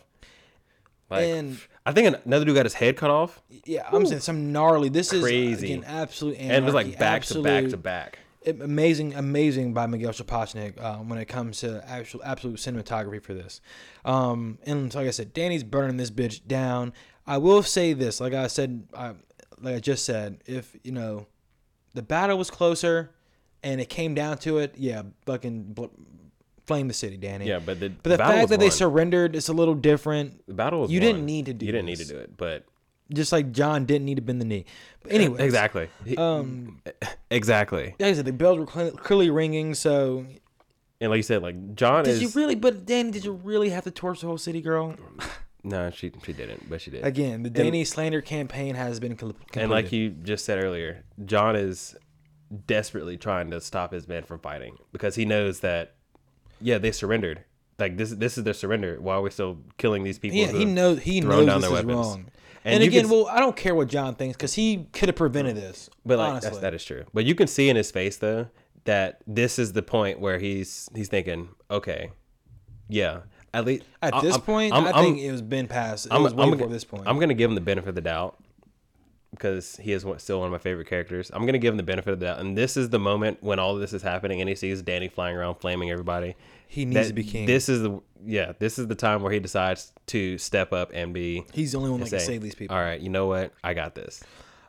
Like,
And-
I think another dude got his head cut off.
yeah, I'm saying some gnarly. This
Crazy.
is crazy, absolute
and it was like
anarchy,
back to back to
absolute-
back.
amazing, amazing by Miguel Sapochnik uh, when it comes to actual absolute cinematography for this. Um, and like I said, Dany's burning this bitch down. I will say this, like I said, I, like I just said, if you know, the battle was closer, and it came down to it, yeah, fucking bl- flame the city, Dany.
Yeah, but the
But the
battle
fact that they surrendered is a little different.
the battle was
you didn't need to do it.
you didn't need to do it, but
Just like Jon didn't need to bend the knee. But anyway,
exactly,
Um, [laughs]
exactly.
like I said, the bells were clearly ringing, so
And like you said, like Jon is
Did
is
you really? But Dany, did you really have to torch the whole city, girl? [laughs]
no, she she didn't, but she did.
Again, the Dany slander campaign has been com- completed.
and like you just said earlier, Jon is desperately trying to stop his men from fighting because he knows that yeah, they surrendered. Like this this is their surrender Why are we're still killing these people.
yeah,
who
he knows he knows
down
this
their
is
weapons.
wrong.
And
And, again,
can-
well, I don't care what Jon thinks because he could have prevented this.
But like
honestly,
that's, that is true. But you can see in his face though that this is the point where he's he's thinking, okay, yeah. At least
At
I-
this
I'm-
point,
I'm-
i
I'm-
think it was been past. It
I'm,
was way
I'm,
before this point.
I'm gonna give him the benefit of the doubt because he is one, still one of my favorite characters. I'm gonna give him the benefit of the doubt, and this is the moment when all of this is happening, and he sees Dany flying around, flaming everybody.
he needs to be king.
This is the yeah. This is the time where he decides to step up and be.
He's the only one that can save these people.
All right, you know what? I got this.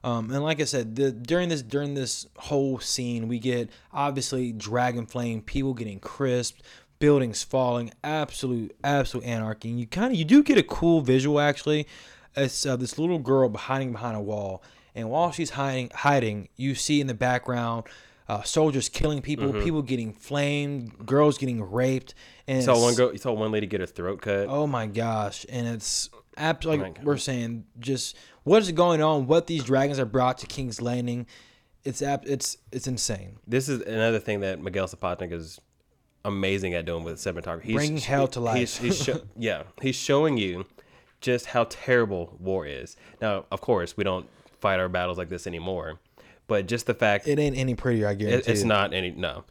Um, and like I said, the, during this during this whole scene, we get obviously dragon flame, people getting crisped, buildings falling, absolute absolute anarchy. And you kind of you do get a cool visual actually. It's uh, this little girl hiding behind a wall, and while she's hiding hiding, you see in the background. Uh, soldiers killing people,
Mm-hmm.
people getting flamed, girls getting raped, and
You saw one girl. You saw one lady get her throat cut.
Oh my gosh! And it's absolutely like
God.
we're saying, just what is going on? What these dragons are brought to King's Landing? It's it's it's insane.
This is another thing that Miguel Sapochnik is amazing at doing with cinematography. He's,
Bringing hell to life.
He's, he's sho- [laughs] yeah, he's showing you just how terrible war is. Now, of course, we don't fight our battles like this anymore, but just the fact
It ain't any prettier, I guarantee.
it, it's
you.
not any no,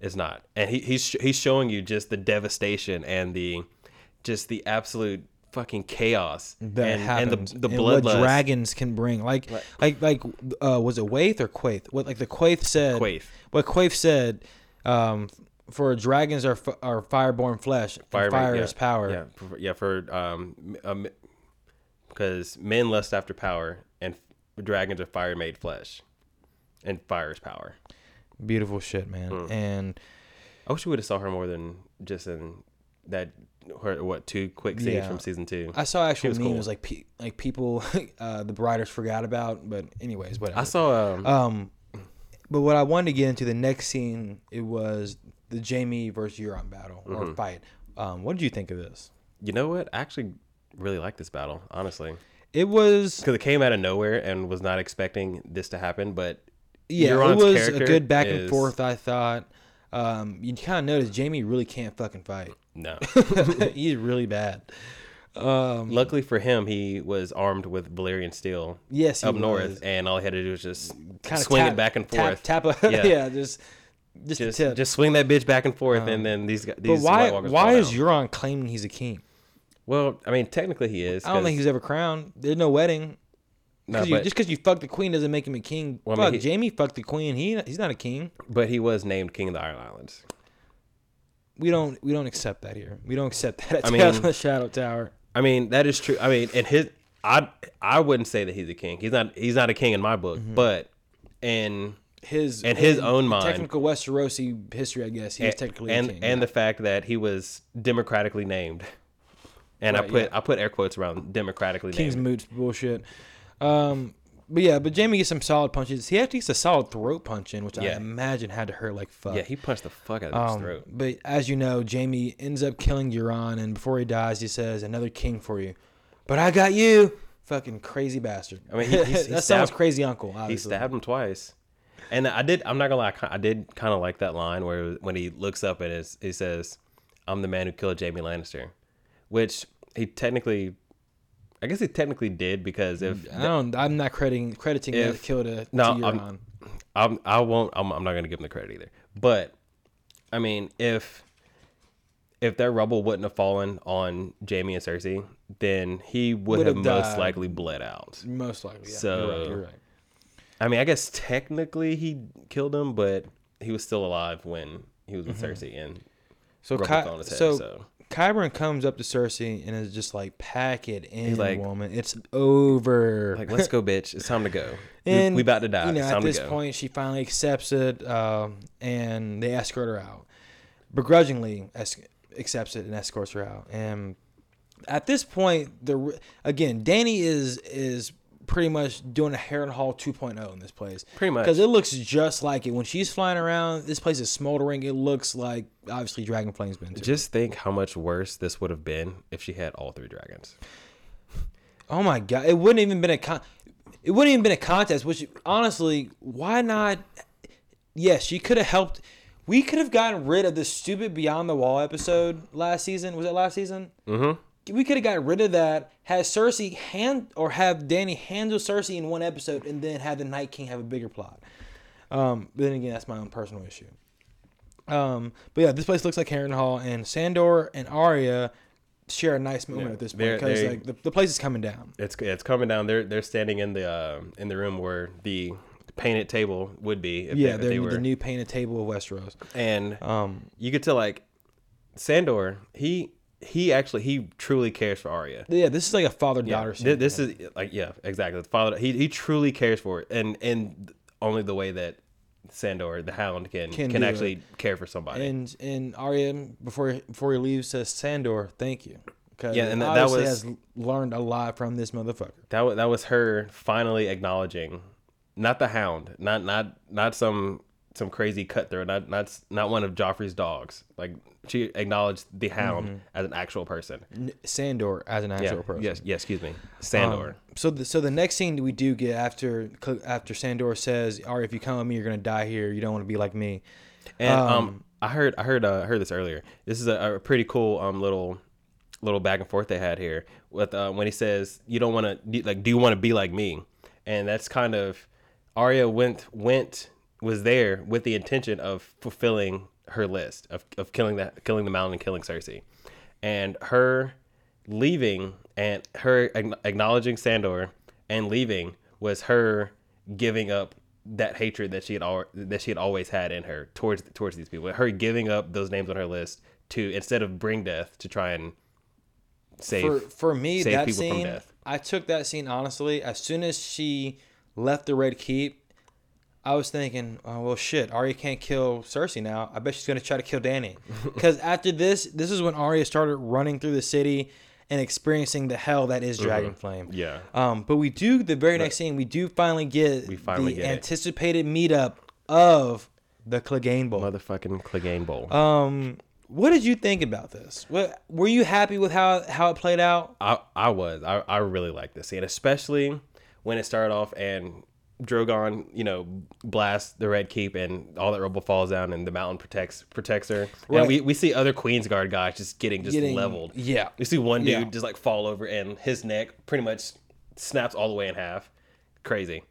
it's not. And he, he's he's showing you just the devastation and the just the absolute fucking chaos
that
and,
happens.
and the the
and what dragons can bring. Like like like uh, was it Waith or Quaithe? What like the Quaithe said?
Quaithe.
What Quaithe said. Um, for dragons are f- are fireborn flesh. and
Fire,
fire
yeah,
is power.
Yeah, for, yeah, for um, um, because men lust after power, and f- dragons are fire made flesh, and fire is power.
Beautiful shit, man.
Hmm.
And
I wish we would have saw her more than just in that her what two quick scenes
Yeah.
from season two.
I saw actual memes
cool.
like pe- like people [laughs] uh, the writers forgot about, but anyways, whatever.
I saw um,
Um, but what I wanted to get into the next scene, it was the Jaime versus Euron battle or
Mm-hmm.
fight. Um, what did you think of this?
you know what? I actually really like this battle, honestly,
It was
because it came out of nowhere and was not expecting this to happen. But
yeah,
Euron's
it was a good back and forth. I thought. Um, you kind of noticed Jaime really can't fucking fight.
no. [laughs]
He's really bad. Um,
Luckily for him, he was armed with Valyrian steel
yes,
up
was.
north, and all he had to do was just
Kinda
swing
tap-
it back and
tap-
forth.
Tap, a, [laughs]
Yeah.
yeah. just just,
just just swing that bitch back and forth, and then these guys,
but why why is. Euron claiming he's a king?
Well, I mean, technically he is.
I don't think he's ever crowned. There's no wedding.
no,
'Cause you,
but,
just because you fuck the queen doesn't make him a king.
Well, I mean,
Fuck,
he-
Jaime fucked the queen. He he's not a king.
but he was named King of the Iron Islands.
We don't we don't accept that here. We don't accept that at
I mean- [laughs]
Shadow Tower.
I mean, that is true. I mean, and his, I, I wouldn't say that he's a king. He's not. He's not a king in my book.
Mm-hmm.
But in
His
and his own mind-
technical Westerosi history, I guess he is technically
and
king.
and
yeah.
the fact that he was democratically named, and I put
yeah.
I put air quotes around democratically
King's
named.
Moots bullshit. Um, but yeah, but Jaime gets some solid punches. He actually gets a solid throat punch in, which I imagine had to hurt like fuck.
Yeah, he punched the fuck out of his
Um,
throat.
but as you know, Jaime ends up killing Euron, and before he dies, he says, "Another king for you." But I got you, fucking crazy bastard.
I mean, he- he- [laughs] he
that sounds crazy, uncle.
He stabbed him twice. And I did. I'm not gonna lie. I did kind of like that line where when he looks up and he says, "I'm the man who killed Jaime Lannister," which he technically, I guess he technically did because if
I don't. I'm not crediting crediting
If-
that kill to,
no,
to
I'm- I'm, I won't. I'm, I'm not gonna give him the credit either. But I mean, if if that rubble wouldn't have fallen on Jaime and Cersei, then he would
Would
have
have
most likely bled out.
Most likely. Yeah.
So-
you're right. You're right.
I mean, I guess technically he killed him, but he was still alive when he was with Cersei and
So, Ky-
head.
so,
so
Qyburn comes up to Cersei and is just like, "Pack it in,
like-
woman. It's over."
like, let's go, bitch. It's time to go. [laughs]
And
we about to die.
You know, at this point, she finally accepts it, um, and they escort her out. Begrudgingly, es- accepts it and escorts her out. And at this point, the again, Danny is is pretty much doing a Harrenhal 2.0 in this place.
Pretty much.
Because it looks just like it when she's flying around. This place is smoldering. It looks like obviously Dragon Flame's been. To.
Just think how much worse this would have been if she had all three dragons.
Oh my god! It wouldn't even been a con. It wouldn't even been a contest. Which honestly, why not? Yes, she could have helped. We could have gotten rid of the stupid Beyond the Wall episode last season. Was it last season?
Mm-hmm.
We could have gotten rid of that. Had Cersei hand or have Dany handle Cersei in one episode, and then have the Night King have a bigger plot. Um, but then again, that's my own personal issue. Um, but yeah, this place looks like Harrenhal, Hall, and Sandor and Arya share a nice moment
Yeah.
at this point because like the, the place is coming down.
It's it's coming down. They're they're standing in the uh, in the room where the painted table would be. If
yeah,
they, if
they're
were.
the new painted table of Westeros.
and
Um,
you could tell like Sandor. He he actually he truly cares for Arya.
yeah, this is like a father
Yeah,
daughter.
thi- this is like yeah, exactly. The father he he truly cares for it, and and only the way that Sandor the Hound can
Can
can, actually care for somebody.
and and Arya before before he leaves says Sandor, thank you.
Yeah,
yeah,
and that was-
has learned a lot from this motherfucker.
that was that was her finally acknowledging, not the Hound, not not not some some crazy cutthroat, not not not one of Joffrey's dogs. Like she acknowledged the Hound as an actual person.
N- Sandor as an actual
Yeah.
person.
Yes. Yes. Excuse me. Sandor.
Um, so the so the next scene we do get after after Sandor says, "Arya, if you come with me, you're gonna die here. You don't want to be like me."
And um,
Um,
I heard I heard uh, heard this earlier. This is a, a pretty cool um little little back and forth they had here with uh, when he says you don't want to like do you want to be like me, and that's kind of Arya went went was there with the intention of fulfilling her list of, of killing that killing the mountain and killing Cersei, and her leaving and her acknow- acknowledging Sandor and leaving was her giving up that hatred that she had al- that she had always had in her towards towards these people. Her giving up those names on her list to instead of bring death to try and save.
for for me
save
that
people from
scene
death.
i took that scene honestly as soon as she left the red keep i was thinking oh well shit Arya can't kill cersei now. I bet she's going to try to kill dany because [laughs] after this this is when Arya started running through the city and experiencing the hell that is dragonflame.
Mm-hmm. yeah.
um but we do the very next scene we do finally get
finally
the
get
anticipated meetup of the Clegane Bowl.
Motherfucking Clegane Bowl.
um what did you think about this? What were you happy with how how it played out?
I I was. I, I really liked this scene, especially when it started off and Drogon, you know, blasts the Red Keep and all that rubble falls down and the mountain protects protects her.
Right.
And we, we see other Queensguard guys just getting just
Getting-
leveled.
yeah.
We see one dude
Yeah.
just like fall over and his neck pretty much snaps all the way in half. Crazy.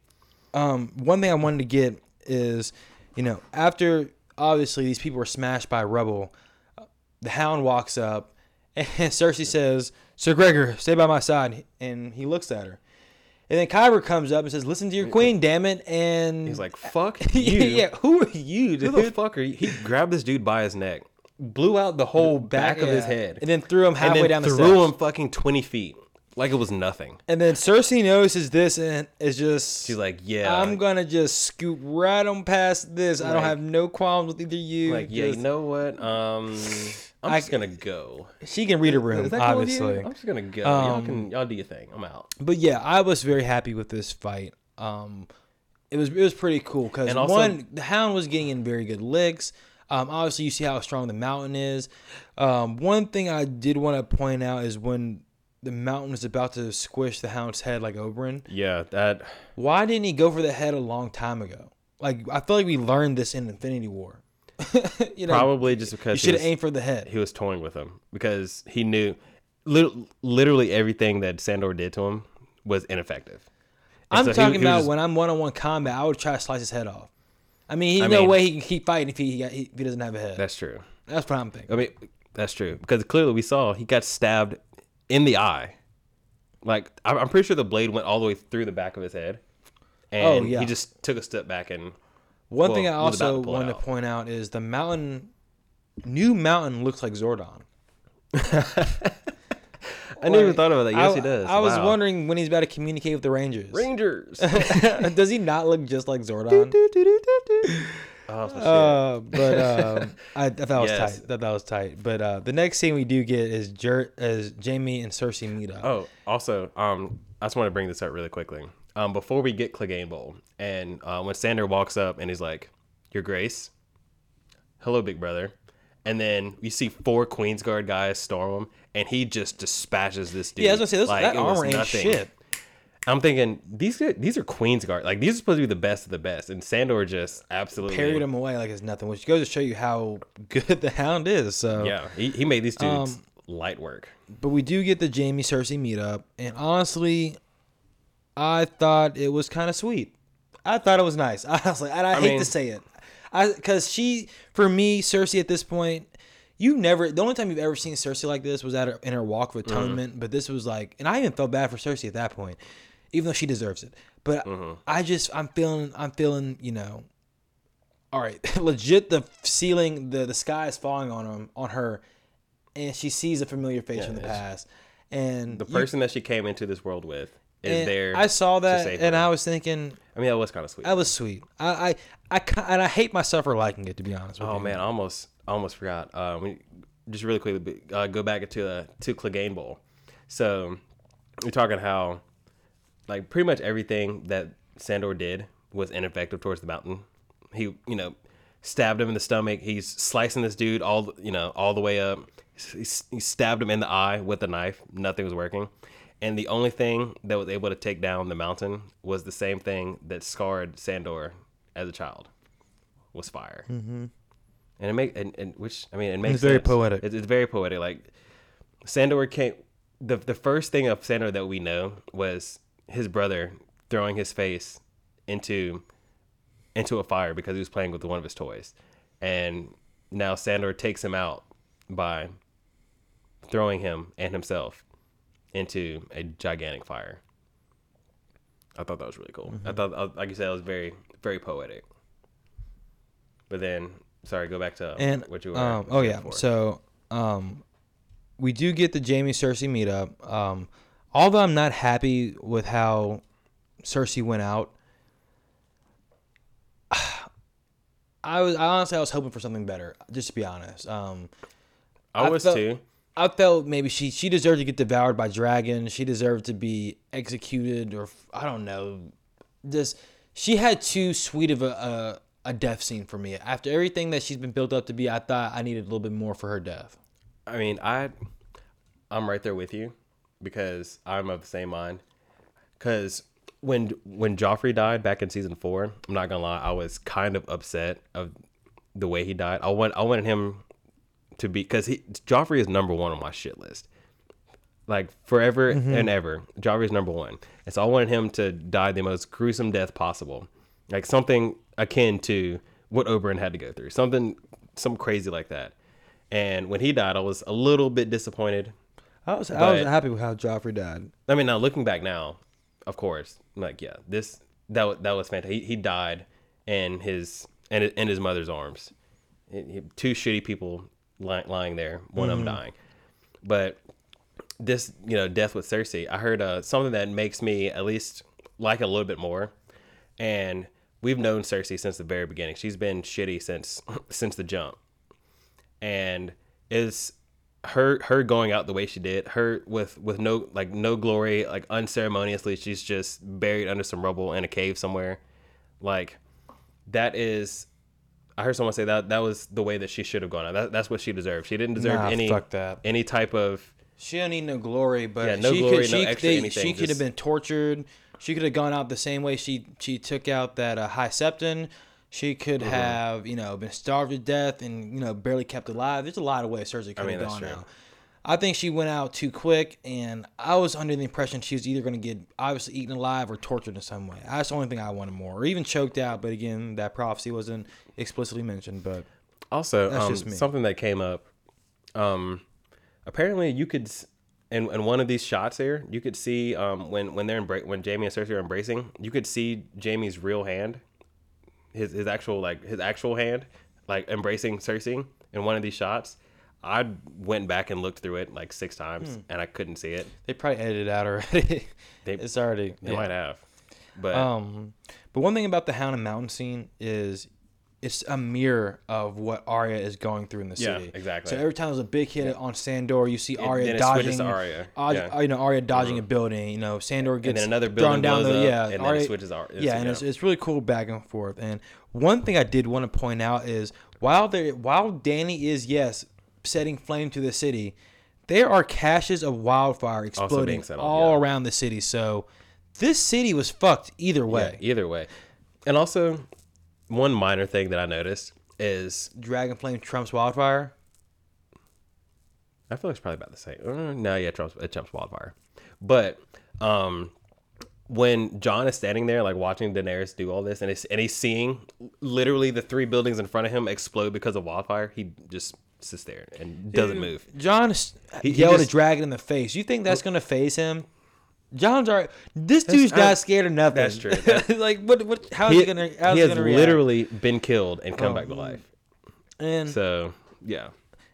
um, one thing I wanted to get is, you know, after obviously these people were smashed by rubble, the Hound walks up, [laughs] and Cersei says, "Sir Gregor, stay by my side," and he looks at her, and then Qyburn comes up and says, "Listen to your queen, damn it!" And
He's like, "Fuck [laughs] you."
yeah, who are you, dude?
Who the fuck are you? He grabbed this dude by his neck, blew out the whole back, of his head,
and then threw him halfway down the
threw
steps.
him fucking twenty feet like it was nothing.
And then Cersei notices this and is just
She's like, "Yeah,
I'm gonna just scoot right on past this. I don't have no qualms with either you.
like, yeah, you know what? Um, I'm
I-
just gonna go.
she can read a room,
cool
obviously.
I'm just gonna go. y'all
Um,
can y'all do your thing. I'm out.
But yeah, I was very happy with this fight. Um, it was it was pretty cool because one, the Hound was getting in very good licks. Um, obviously, you see how strong the mountain is. Um, one thing I did want to point out is when the mountain was about to squish the Hound's head like Oberyn.
Yeah, that.
Why didn't he go for the head a long time ago? Like I feel like we learned this in Infinity War. [laughs] you know,
Probably just because he
should
was,
aimed for the head.
he was toying with him because he knew lit- literally everything that Sandor did to him was ineffective. And
I'm
so
talking
he was
about
just-
when I'm one on one combat, I would try to slice his head off. I mean, he's
I
no
mean-
way he can keep fighting if he, if he doesn't have a head.
That's true.
That's what I'm thinking.
I mean, that's true because clearly we saw he got stabbed in the eye. Like I'm I'm pretty sure the blade went all the way through the back of his head, oh, and
Oh, yeah.
he just took a step back and
One
well,
thing I also
to pull it
wanted to point out is the mountain, new mountain looks like Zordon. [laughs]
I never even thought about that. Yes,
I,
he does.
I was
Wow.
wondering when he's about to communicate with the Rangers.
Rangers. [laughs]
Does he not look just like Zordon?
oh, some shit.
Uh, but um, [laughs] I, I thought that was
Yes.
tight. That that was tight. But uh, the next scene we do get is Jer- as Jaime and Cersei meet up.
Oh, also, um, I just want to bring this up really quickly. Um, before we get Clegane Bowl, and uh, when Sandor walks up and he's like, "Your Grace, hello, big brother," and then you see four Queensguard guys storm him, and he just dispatches this dude.
yeah, I was gonna say those,
like
that armor ain't shit.
I'm thinking these are, these are Queensguard, like these are supposed to be the best of the best, and Sandor just absolutely
Parried him away like it's nothing, which goes to show you how good [laughs] the Hound is. So
Yeah, he, he made these dudes
Um,
light work.
but we do get the Jaime Cersei meetup, and honestly, I thought it was kind of sweet. I thought it was nice. [laughs] I Honestly, and I, hate
mean-
to say it, I because she for me Cersei at this point, you never. The only time you've ever seen Cersei like this was at her, in her walk of
Mm-hmm.
atonement. But this was like, and I even felt bad for Cersei at that point, even though she deserves it. But
Mm-hmm.
I just, I'm feeling, I'm feeling, you know, all right, [laughs] legit. The ceiling, the the sky is falling on him, on her, and she sees a familiar face from the past. And
The
you-
person that she came into this world with is
and
there.
I saw that, and. I was thinking,
I mean, that was kind of sweet.
that was sweet. I, I, I, and I hate myself for liking it. To be honest with
Oh
you.
man, I almost I almost forgot. Uh, we, just really quickly, uh, go back to the to Clegane Bowl. So we're talking how like pretty much everything that Sandor did was ineffective towards the mountain. He you know stabbed him in the stomach. He's slicing this dude all you know all the way up. He, he stabbed him in the eye with a knife. Nothing was working. And the only thing that was able to take down the mountain was the same thing that scarred Sandor as a child, was fire mm-hmm. and it make and, and which I mean it makes
very
sense.
poetic.
It's, it's very poetic. Like Sandor came. The the first thing of Sandor that we know was his brother throwing his face into into a fire because he was playing with one of his toys, and now Sandor takes him out by throwing him and himself into a gigantic fire. I thought that was really cool.
Mm-hmm.
I thought, uh, like you said, it was very, very poetic. But then, sorry, go back to
And
what you were.
um, oh yeah,
before.
so um, we do get the Jaime Cersei meetup. Um, although I'm not happy with how Cersei went out, [sighs] I was I honestly I was hoping for something better. Just to be honest, um,
I
I
was
felt-
too.
I felt maybe she she deserved to get devoured by dragons. She deserved to be executed, or I don't know. Just she had too sweet of a, a a death scene for me. After everything that she's been built up to be, I thought I needed a little bit more for her death.
I mean, I, I'm right there with you because I'm of the same mind. Because when when Joffrey died back in season four, I'm not gonna lie, I was kind of upset of the way he died. I want I wanted him to be because he Joffrey is number one on my shit list. Like forever mm-hmm. and ever, Joffrey is number one, and so I wanted him to die the most gruesome death possible, like something akin to what Oberyn had to go through, something some crazy like that. And when he died, I was a little bit disappointed.
I was I was happy with how Joffrey died.
I mean, now looking back now, of course, I'm like yeah, this that that was fantastic. He, he died in his in his, in his mother's arms. He- two shitty people ly- lying there, one of them dying. But this, you know, death with Cersei, I heard uh, something that makes me at least like a little bit more. And we've known Cersei since the very beginning. She's been shitty since [laughs] since the jump. And is her her going out the way she did, her with with no like no glory, like unceremoniously, she's just buried under some rubble in a cave somewhere. Like that is I heard someone say that that was the way that she should have gone out. That, that's what she deserved. She didn't deserve
Nah,
any
fuck that.
any type of
She don't need no glory, but
Yeah, no
she
glory,
could,
no
she,
extra
they-
anything,
She could have been tortured. She could have gone out the same way she she took out that uh, High Septon. She could
Mm-hmm.
have you know been starved to death and you know barely kept alive. There's a lot of ways Cersei could
mean,
have gone
true.
out. I think she went out too quick, and I was under the impression she was either going to get obviously eaten alive or tortured in some way. That's the only thing I wanted more, or even choked out. But again, that prophecy wasn't explicitly mentioned. But
Also, um, something that came up. Um, apparently, you could in in one of these shots here, you could see um when when they're embra- when Jaime and Cersei are embracing, you could see Jaime's real hand, his his actual like his actual hand, like embracing Cersei in one of these shots. I went back and looked through it like six times,
Hmm.
and I couldn't see it.
they probably edited it out already. [laughs]
They-
it's already
They
yeah.
might have, but
Um, but one thing about the Hound and Mountain scene is it's a mirror of what Arya is going through in the
Yeah,
city.
exactly.
So every time there's a big hit on Sandor, you see Arya
it switches
dodging.
Arya,
Arya-
yeah. Mm-hmm.
You know, Arya dodging a building. You know, Sandor gets
and then another
thrown
building
down
blows
the
up,
yeah.
and then it
Arya-
switches. Ar-
yeah, and it's, it's really cool back and forth. And one thing I did want to point out is while there, while Dany is yes setting flame to the city, there are caches of wildfire exploding
set off,
all
yeah.
around the city. So this city was fucked either way.
yeah, either way. And also, one minor thing that I noticed is
Dragon Flame trumps Wildfire.
I feel like it's probably about the same. Uh, no, yeah, it trumps, it trumps wildfire. But um, when Jon is standing there, like watching Daenerys do all this, and it's, and he's seeing literally the three buildings in front of him explode because of wildfire, he just sits there and doesn't
Dude,
move.
Jon
He- he
yelled
just-
a dragon in the face. You think that's gonna phase him? Jon's alright. This dude's not scared of nothing.
that's true. [laughs] That-
like what? What? How's
he,
he, gonna? How's
he
he,
has
gonna react?
literally been killed and come
Oh,
back to life.
And
So yeah,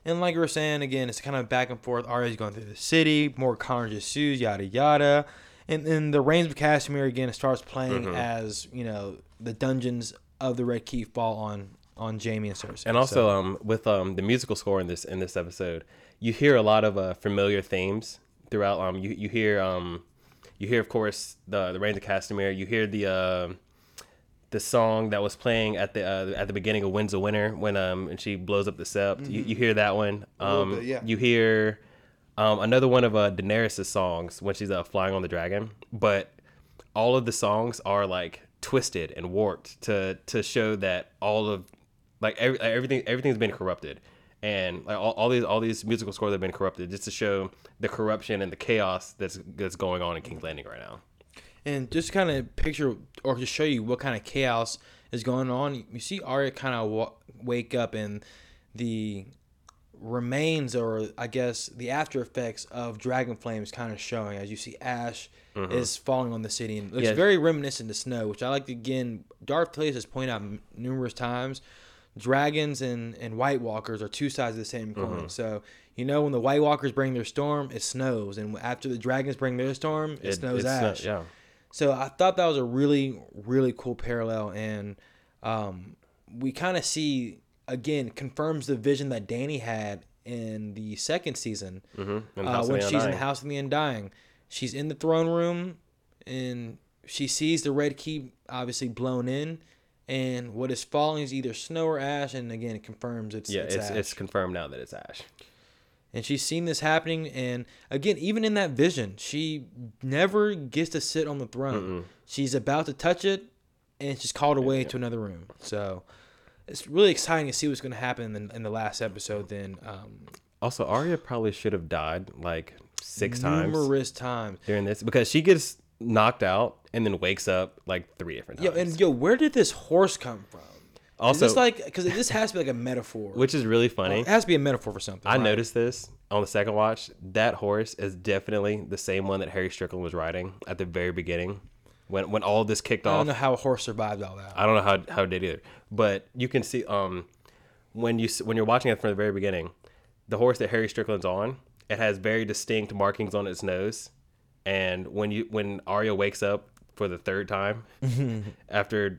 and like we were saying again, it's kind of back and forth. Arya's going through the city. More Connor just sues. Yada yada. And then the Rains of Castamere again starts playing
Mhm.
as you know the dungeons of the Red Keep fall on on Jaime and Cersei.
and also
So-
um with um the musical score in this in this episode, you hear a lot of uh, familiar themes throughout. Um, you you hear um you hear of course the the Rains of Castamere. You hear the uh, the song that was playing at the uh, at the beginning of Winds of Winter when um and she blows up the sept. You, you hear that one. Um,
bit, yeah.
You hear um another one of uh Daenerys' songs when she's uh, flying on the dragon, but all of the songs are like twisted and warped to to show that all of like every, everything everything's been corrupted and like all, all these all these musical scores have been corrupted just to show the corruption and the chaos that's that's going on in King's Landing right now.
And just kind of picture or to show you what kind of chaos is going on, you see Arya kind of wa- wake up and the remains or I guess the after effects of dragon flames kind of showing as you see ash mm-hmm. is falling on the city and looks
Yeah.
very reminiscent to snow, which I like to again Darth Plagueis has pointed out m- numerous times. Dragons and, and White Walkers are two sides of the same coin. So you know when the White Walkers bring their storm, it snows, and after the dragons bring their storm, it, snows
it's not-
ash.
yeah.
So I thought that was a really, really cool parallel, and um, we kind of see again confirms the vision that Dany had in the second season
Mm-hmm.
uh, when she's in the House of the Undying. She's in the throne room, and she sees the Red Keep obviously blown in, and what is falling is either snow or ash, and again it confirms it's
yeah,
it's,
it's
ash.
it's confirmed now that it's Ash.
and she's seen this happening and again even in that vision she never gets to sit on the throne. She's about to touch it and she's called away to another room. So it's really exciting to see what's going to happen in, in the last episode then um,
Also, Arya probably should have died like six times
numerous times.
during this because she gets knocked out and then wakes up like three different
yo
times.
and yo where did this horse come from
also,
is this like because this has to be like a metaphor
which is really funny.
it has to be a metaphor for something
I
right?
noticed this on the second watch. That horse is definitely the same one that Harry Strickland was riding at the very beginning, when when all this kicked off, i
don't know how a horse survived all that
I don't know how how it did either, but you can see um when you when you're watching it from the very beginning, the horse that Harry Strickland's on, it has very distinct markings on its nose, and when you when Arya wakes up for the third time [laughs] after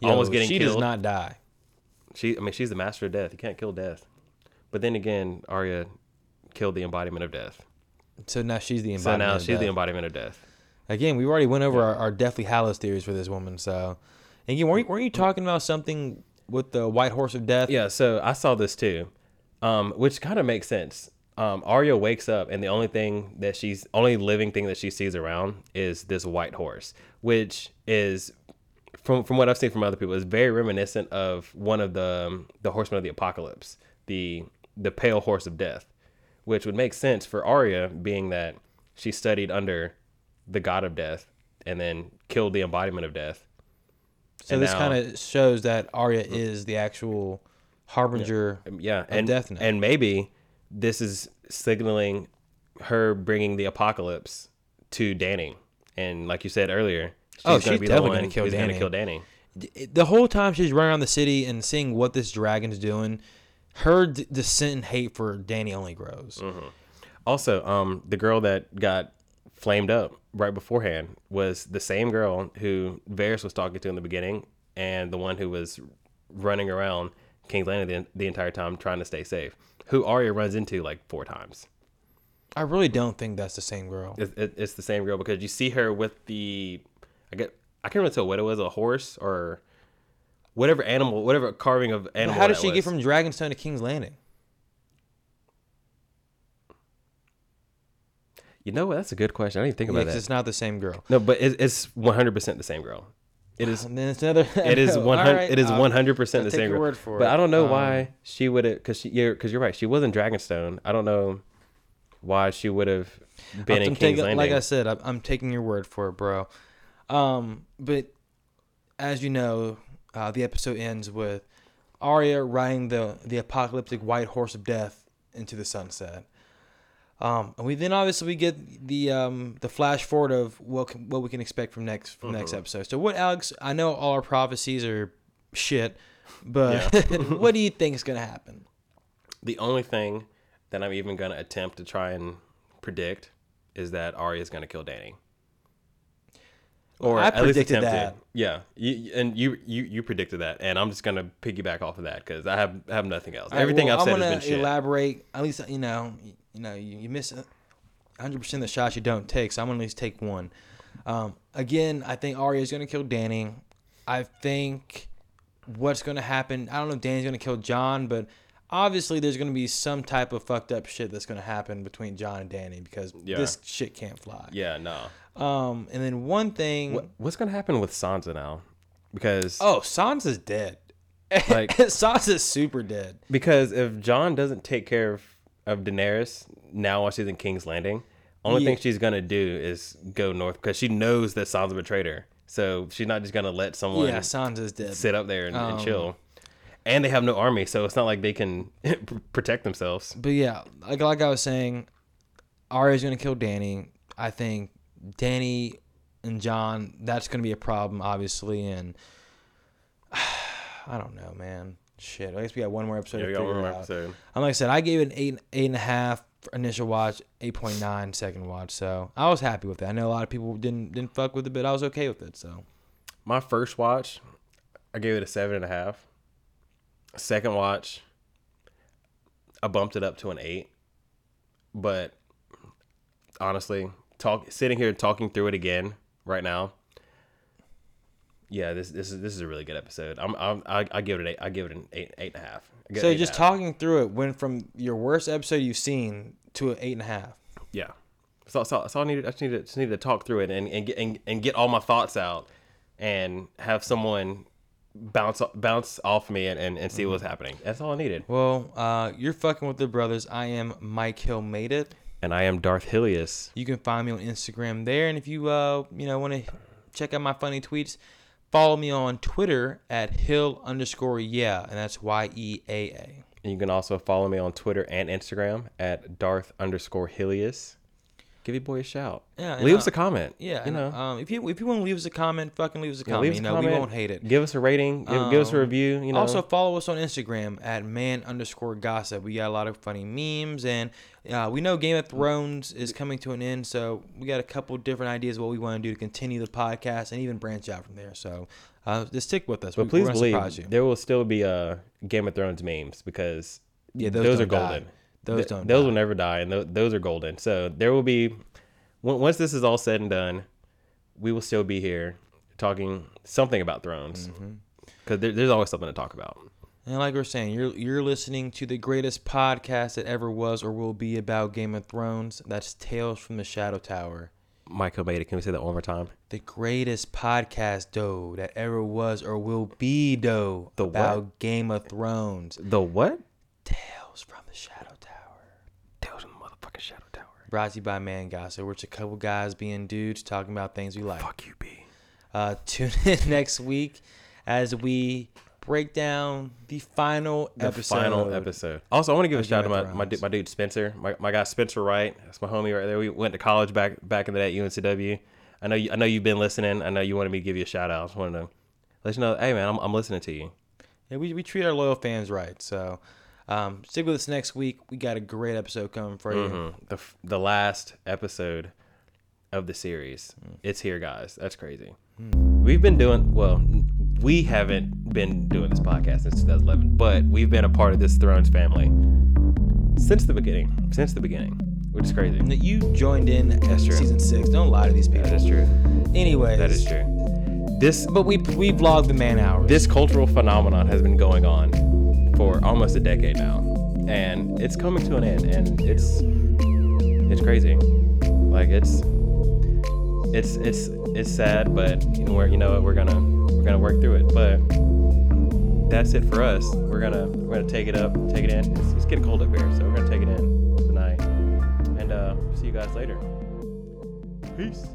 Yo,
almost getting
she
killed,
does not die
she I mean she's the master of death. You can't kill death, but then again, Arya killed the embodiment of death.
so now she's the
So
embodiment
now
of
she's the
death.
embodiment of death.
Again, we already went over our, our Deathly Hallows theories for this woman. So, again, weren't, weren't you talking about something with the White Horse of Death?
Yeah, so I saw this too, um, which kind of makes sense. Um, Arya wakes up, and the only thing that she's only living thing that she sees around is this white horse, which is from from what I've seen from other people is very reminiscent of one of the um, the horsemen of the apocalypse, the the pale horse of death, which would make sense for Arya, being that she studied under the god of death and then killed the embodiment of death.
So
And
this kind of shows that Arya is the actual harbinger.
Um, yeah and
death now.
and maybe this is signaling her bringing the apocalypse to Dany and like you said earlier she's
Oh,
gonna
she's
be
definitely
the
gonna
one
kill Dany.
kill
Dany The whole time she's running around the city and seeing what this dragon's doing, her d- dissent and hate for Dany only grows.
Mm. also um the girl that got flamed up right beforehand was the same girl who Varys was talking to in the beginning and the one who was running around King's Landing the, the entire time trying to stay safe who Arya runs into like four times
I really don't think that's the same girl.
It, it, it's the same girl because you see her with the I get I can't really tell what it was a horse or whatever animal whatever carving of
But
animal.
how did she get from Dragonstone to King's Landing?
You know what? That's a good question. I didn't think
Yeah,
about
'cause
that.
it's not the same girl.
No, but it, it's one hundred percent the same girl. [laughs] It is.
And then it's another.
It is one hundred.
Alright,
It is
I'll-
one hundred percent the same
your word for
but
it.
I don't know
Um,
why she would have because you're because you're right. She wasn't Dragonstone. I don't know why she would have been
I'm
in King's Landing.
Like I said, I'm, I'm taking your word for it, bro. Um, but as you know, uh, the episode ends with Arya riding the the apocalyptic white horse of death into the sunset. Um, and we then obviously we get the um, the flash forward of what can, what we can expect from next from next episode. So what Alex? I know all our prophecies are shit, but [laughs] what do you think is gonna happen?
The only thing that I'm even gonna attempt to try and predict is that Arya is gonna kill Dany. Or
I
at least
predicted that.
Yeah, you, and you you you predicted that, and I'm just gonna piggyback off of that because I have have nothing else.
Right,
Everything
well,
I've said
I'm
has been shit.
elaborate. At least you know, you, know, you, you miss 100 percent of the shots you don't take. So I'm gonna at least take one. Um, again, I think Arya is gonna kill Dany. I think what's gonna happen. I don't know if Dany's gonna kill Jon, but obviously there's gonna be some type of fucked up shit that's gonna happen between Jon and Dany because
Yeah.
this shit can't fly.
yeah, no.
Um, and then one thing.
What, what's gonna happen with Sansa now? Because
Oh, Sansa's dead.
Like- [laughs]
Sansa's super dead.
because if Jon doesn't take care of of Daenerys now while she's in King's Landing, only
Yeah.
thing she's gonna do is go north because she knows that Sansa betrayed her. So she's not just gonna let someone
Yeah, Sansa's dead.
sit up there and, and
Um,
chill. And they have no army, so it's not like they can [laughs] protect themselves.
But yeah, like like I was saying, Arya's gonna kill Dany. I think Dany and Jon, that's gonna be a problem, obviously, and [sighs] I don't know, man. Shit, I guess we got one more episode
Yeah, we got one more
out.
episode.
I'm like I said, I gave it an eight, eight and a half initial watch, 8.9 second watch. So I was happy with that. I know a lot of people didn't didn't fuck with it, but I was okay with it. So
My first watch, I gave it a seven and a half. Second watch, I bumped it up to an eight. But honestly, talk sitting here talking through it again right now. Yeah, this this is this is a really good episode. I'm, I'm I, I give it an eight. I give it an eight eight and a half. I give it
so just
half.
talking through it went from your worst episode you've seen to an eight and a half.
Yeah. So, so, so I needed, I just needed, just needed to talk through it and, and, get, and, and get all my thoughts out and have someone bounce bounce off me and, and, and see what's happening. That's all I needed.
Well, uh, you're fucking with the brothers. I am Mike Hill made it.
And I am Darth Hillius.
You can find me on Instagram there, and if you uh you know want to check out my funny tweets, follow me on Twitter at Hill underscore yeah, and that's Y E A A.
And you can also follow me on Twitter and Instagram at Darth underscore Hilius. Give your boy a shout.
Yeah,
Leave
uh,
us a comment.
Yeah,
You know.
um, if you if you want to leave us a comment, fucking leave us a
Yeah,
comment.
leave us
you
a
know, we won't hate it.
Give us a rating. Give, give us a
Um,
review. You know.
Also, follow us on Instagram at man underscore gossip. We got a lot of funny memes, and uh, we know Game of Thrones is coming to an end, so we got a couple different ideas what we want to do to continue the podcast and even branch out from there. So uh, just stick with us.
but
We-
please believe
you.
there will still be uh, Game of Thrones memes because
Yeah,
those,
those
are
don't die. Those
Th-
don't
Those
die.
will never die, and th- those are golden. So there will be, on- once this is all said and done, we will still be here talking something about Thrones
Mm-hmm.
because there, there's always something to talk about.
And like we're saying, you're you're listening to the greatest podcast that ever was or will be about Game of Thrones. That's Tales from the Shadow Tower.
Michael made it. Can we say that one more time?
The greatest podcast, though, that ever was or will be, though,
The
about
what?
Game of Thrones.
The what?
Tales from the Shadow Tower.
Tales in the motherfucking Shadow Tower.
Brought to you by Man Gossip. We're just a couple guys being dudes talking about things we like.
Fuck you, B.
Uh, [laughs] tune in next week as we break down the final
The
episode.
final episode. Also, I want to give a shout out to my, my, dude, my dude Spencer, my, my guy Spencer Wright. That's my homie right there. We went to college back back in the day at UNCW. I know you, I know you've been listening. I know you wanted me to give you a shout out. I just wanted to let you know, hey man, I'm, I'm listening to you.
Yeah, we, we treat our loyal fans right. So um, stick with us next week. We got a great episode coming for you.
Mhm. The f- the last episode of the series. It's here, guys. That's crazy. We've been doing well. We haven't been doing this podcast since 2011, but we've been a part of this Thrones family since the beginning. Since the beginning, which is crazy.
That you joined in at
true.
season six. Don't lie to these people.
That is true.
Anyway,
That is true. This
But we we vlogged the man hours.
this cultural phenomenon has been going on for almost a decade now, and it's coming to an end, and it's it's crazy. Like it's it's it's it's sad, but you know we're you know what we're gonna we're gonna work through it. But that's it for us. We're gonna we're gonna take it up, take it in. It's, it's getting cold up here, so we're gonna take it in tonight, and uh, see you guys later. Peace.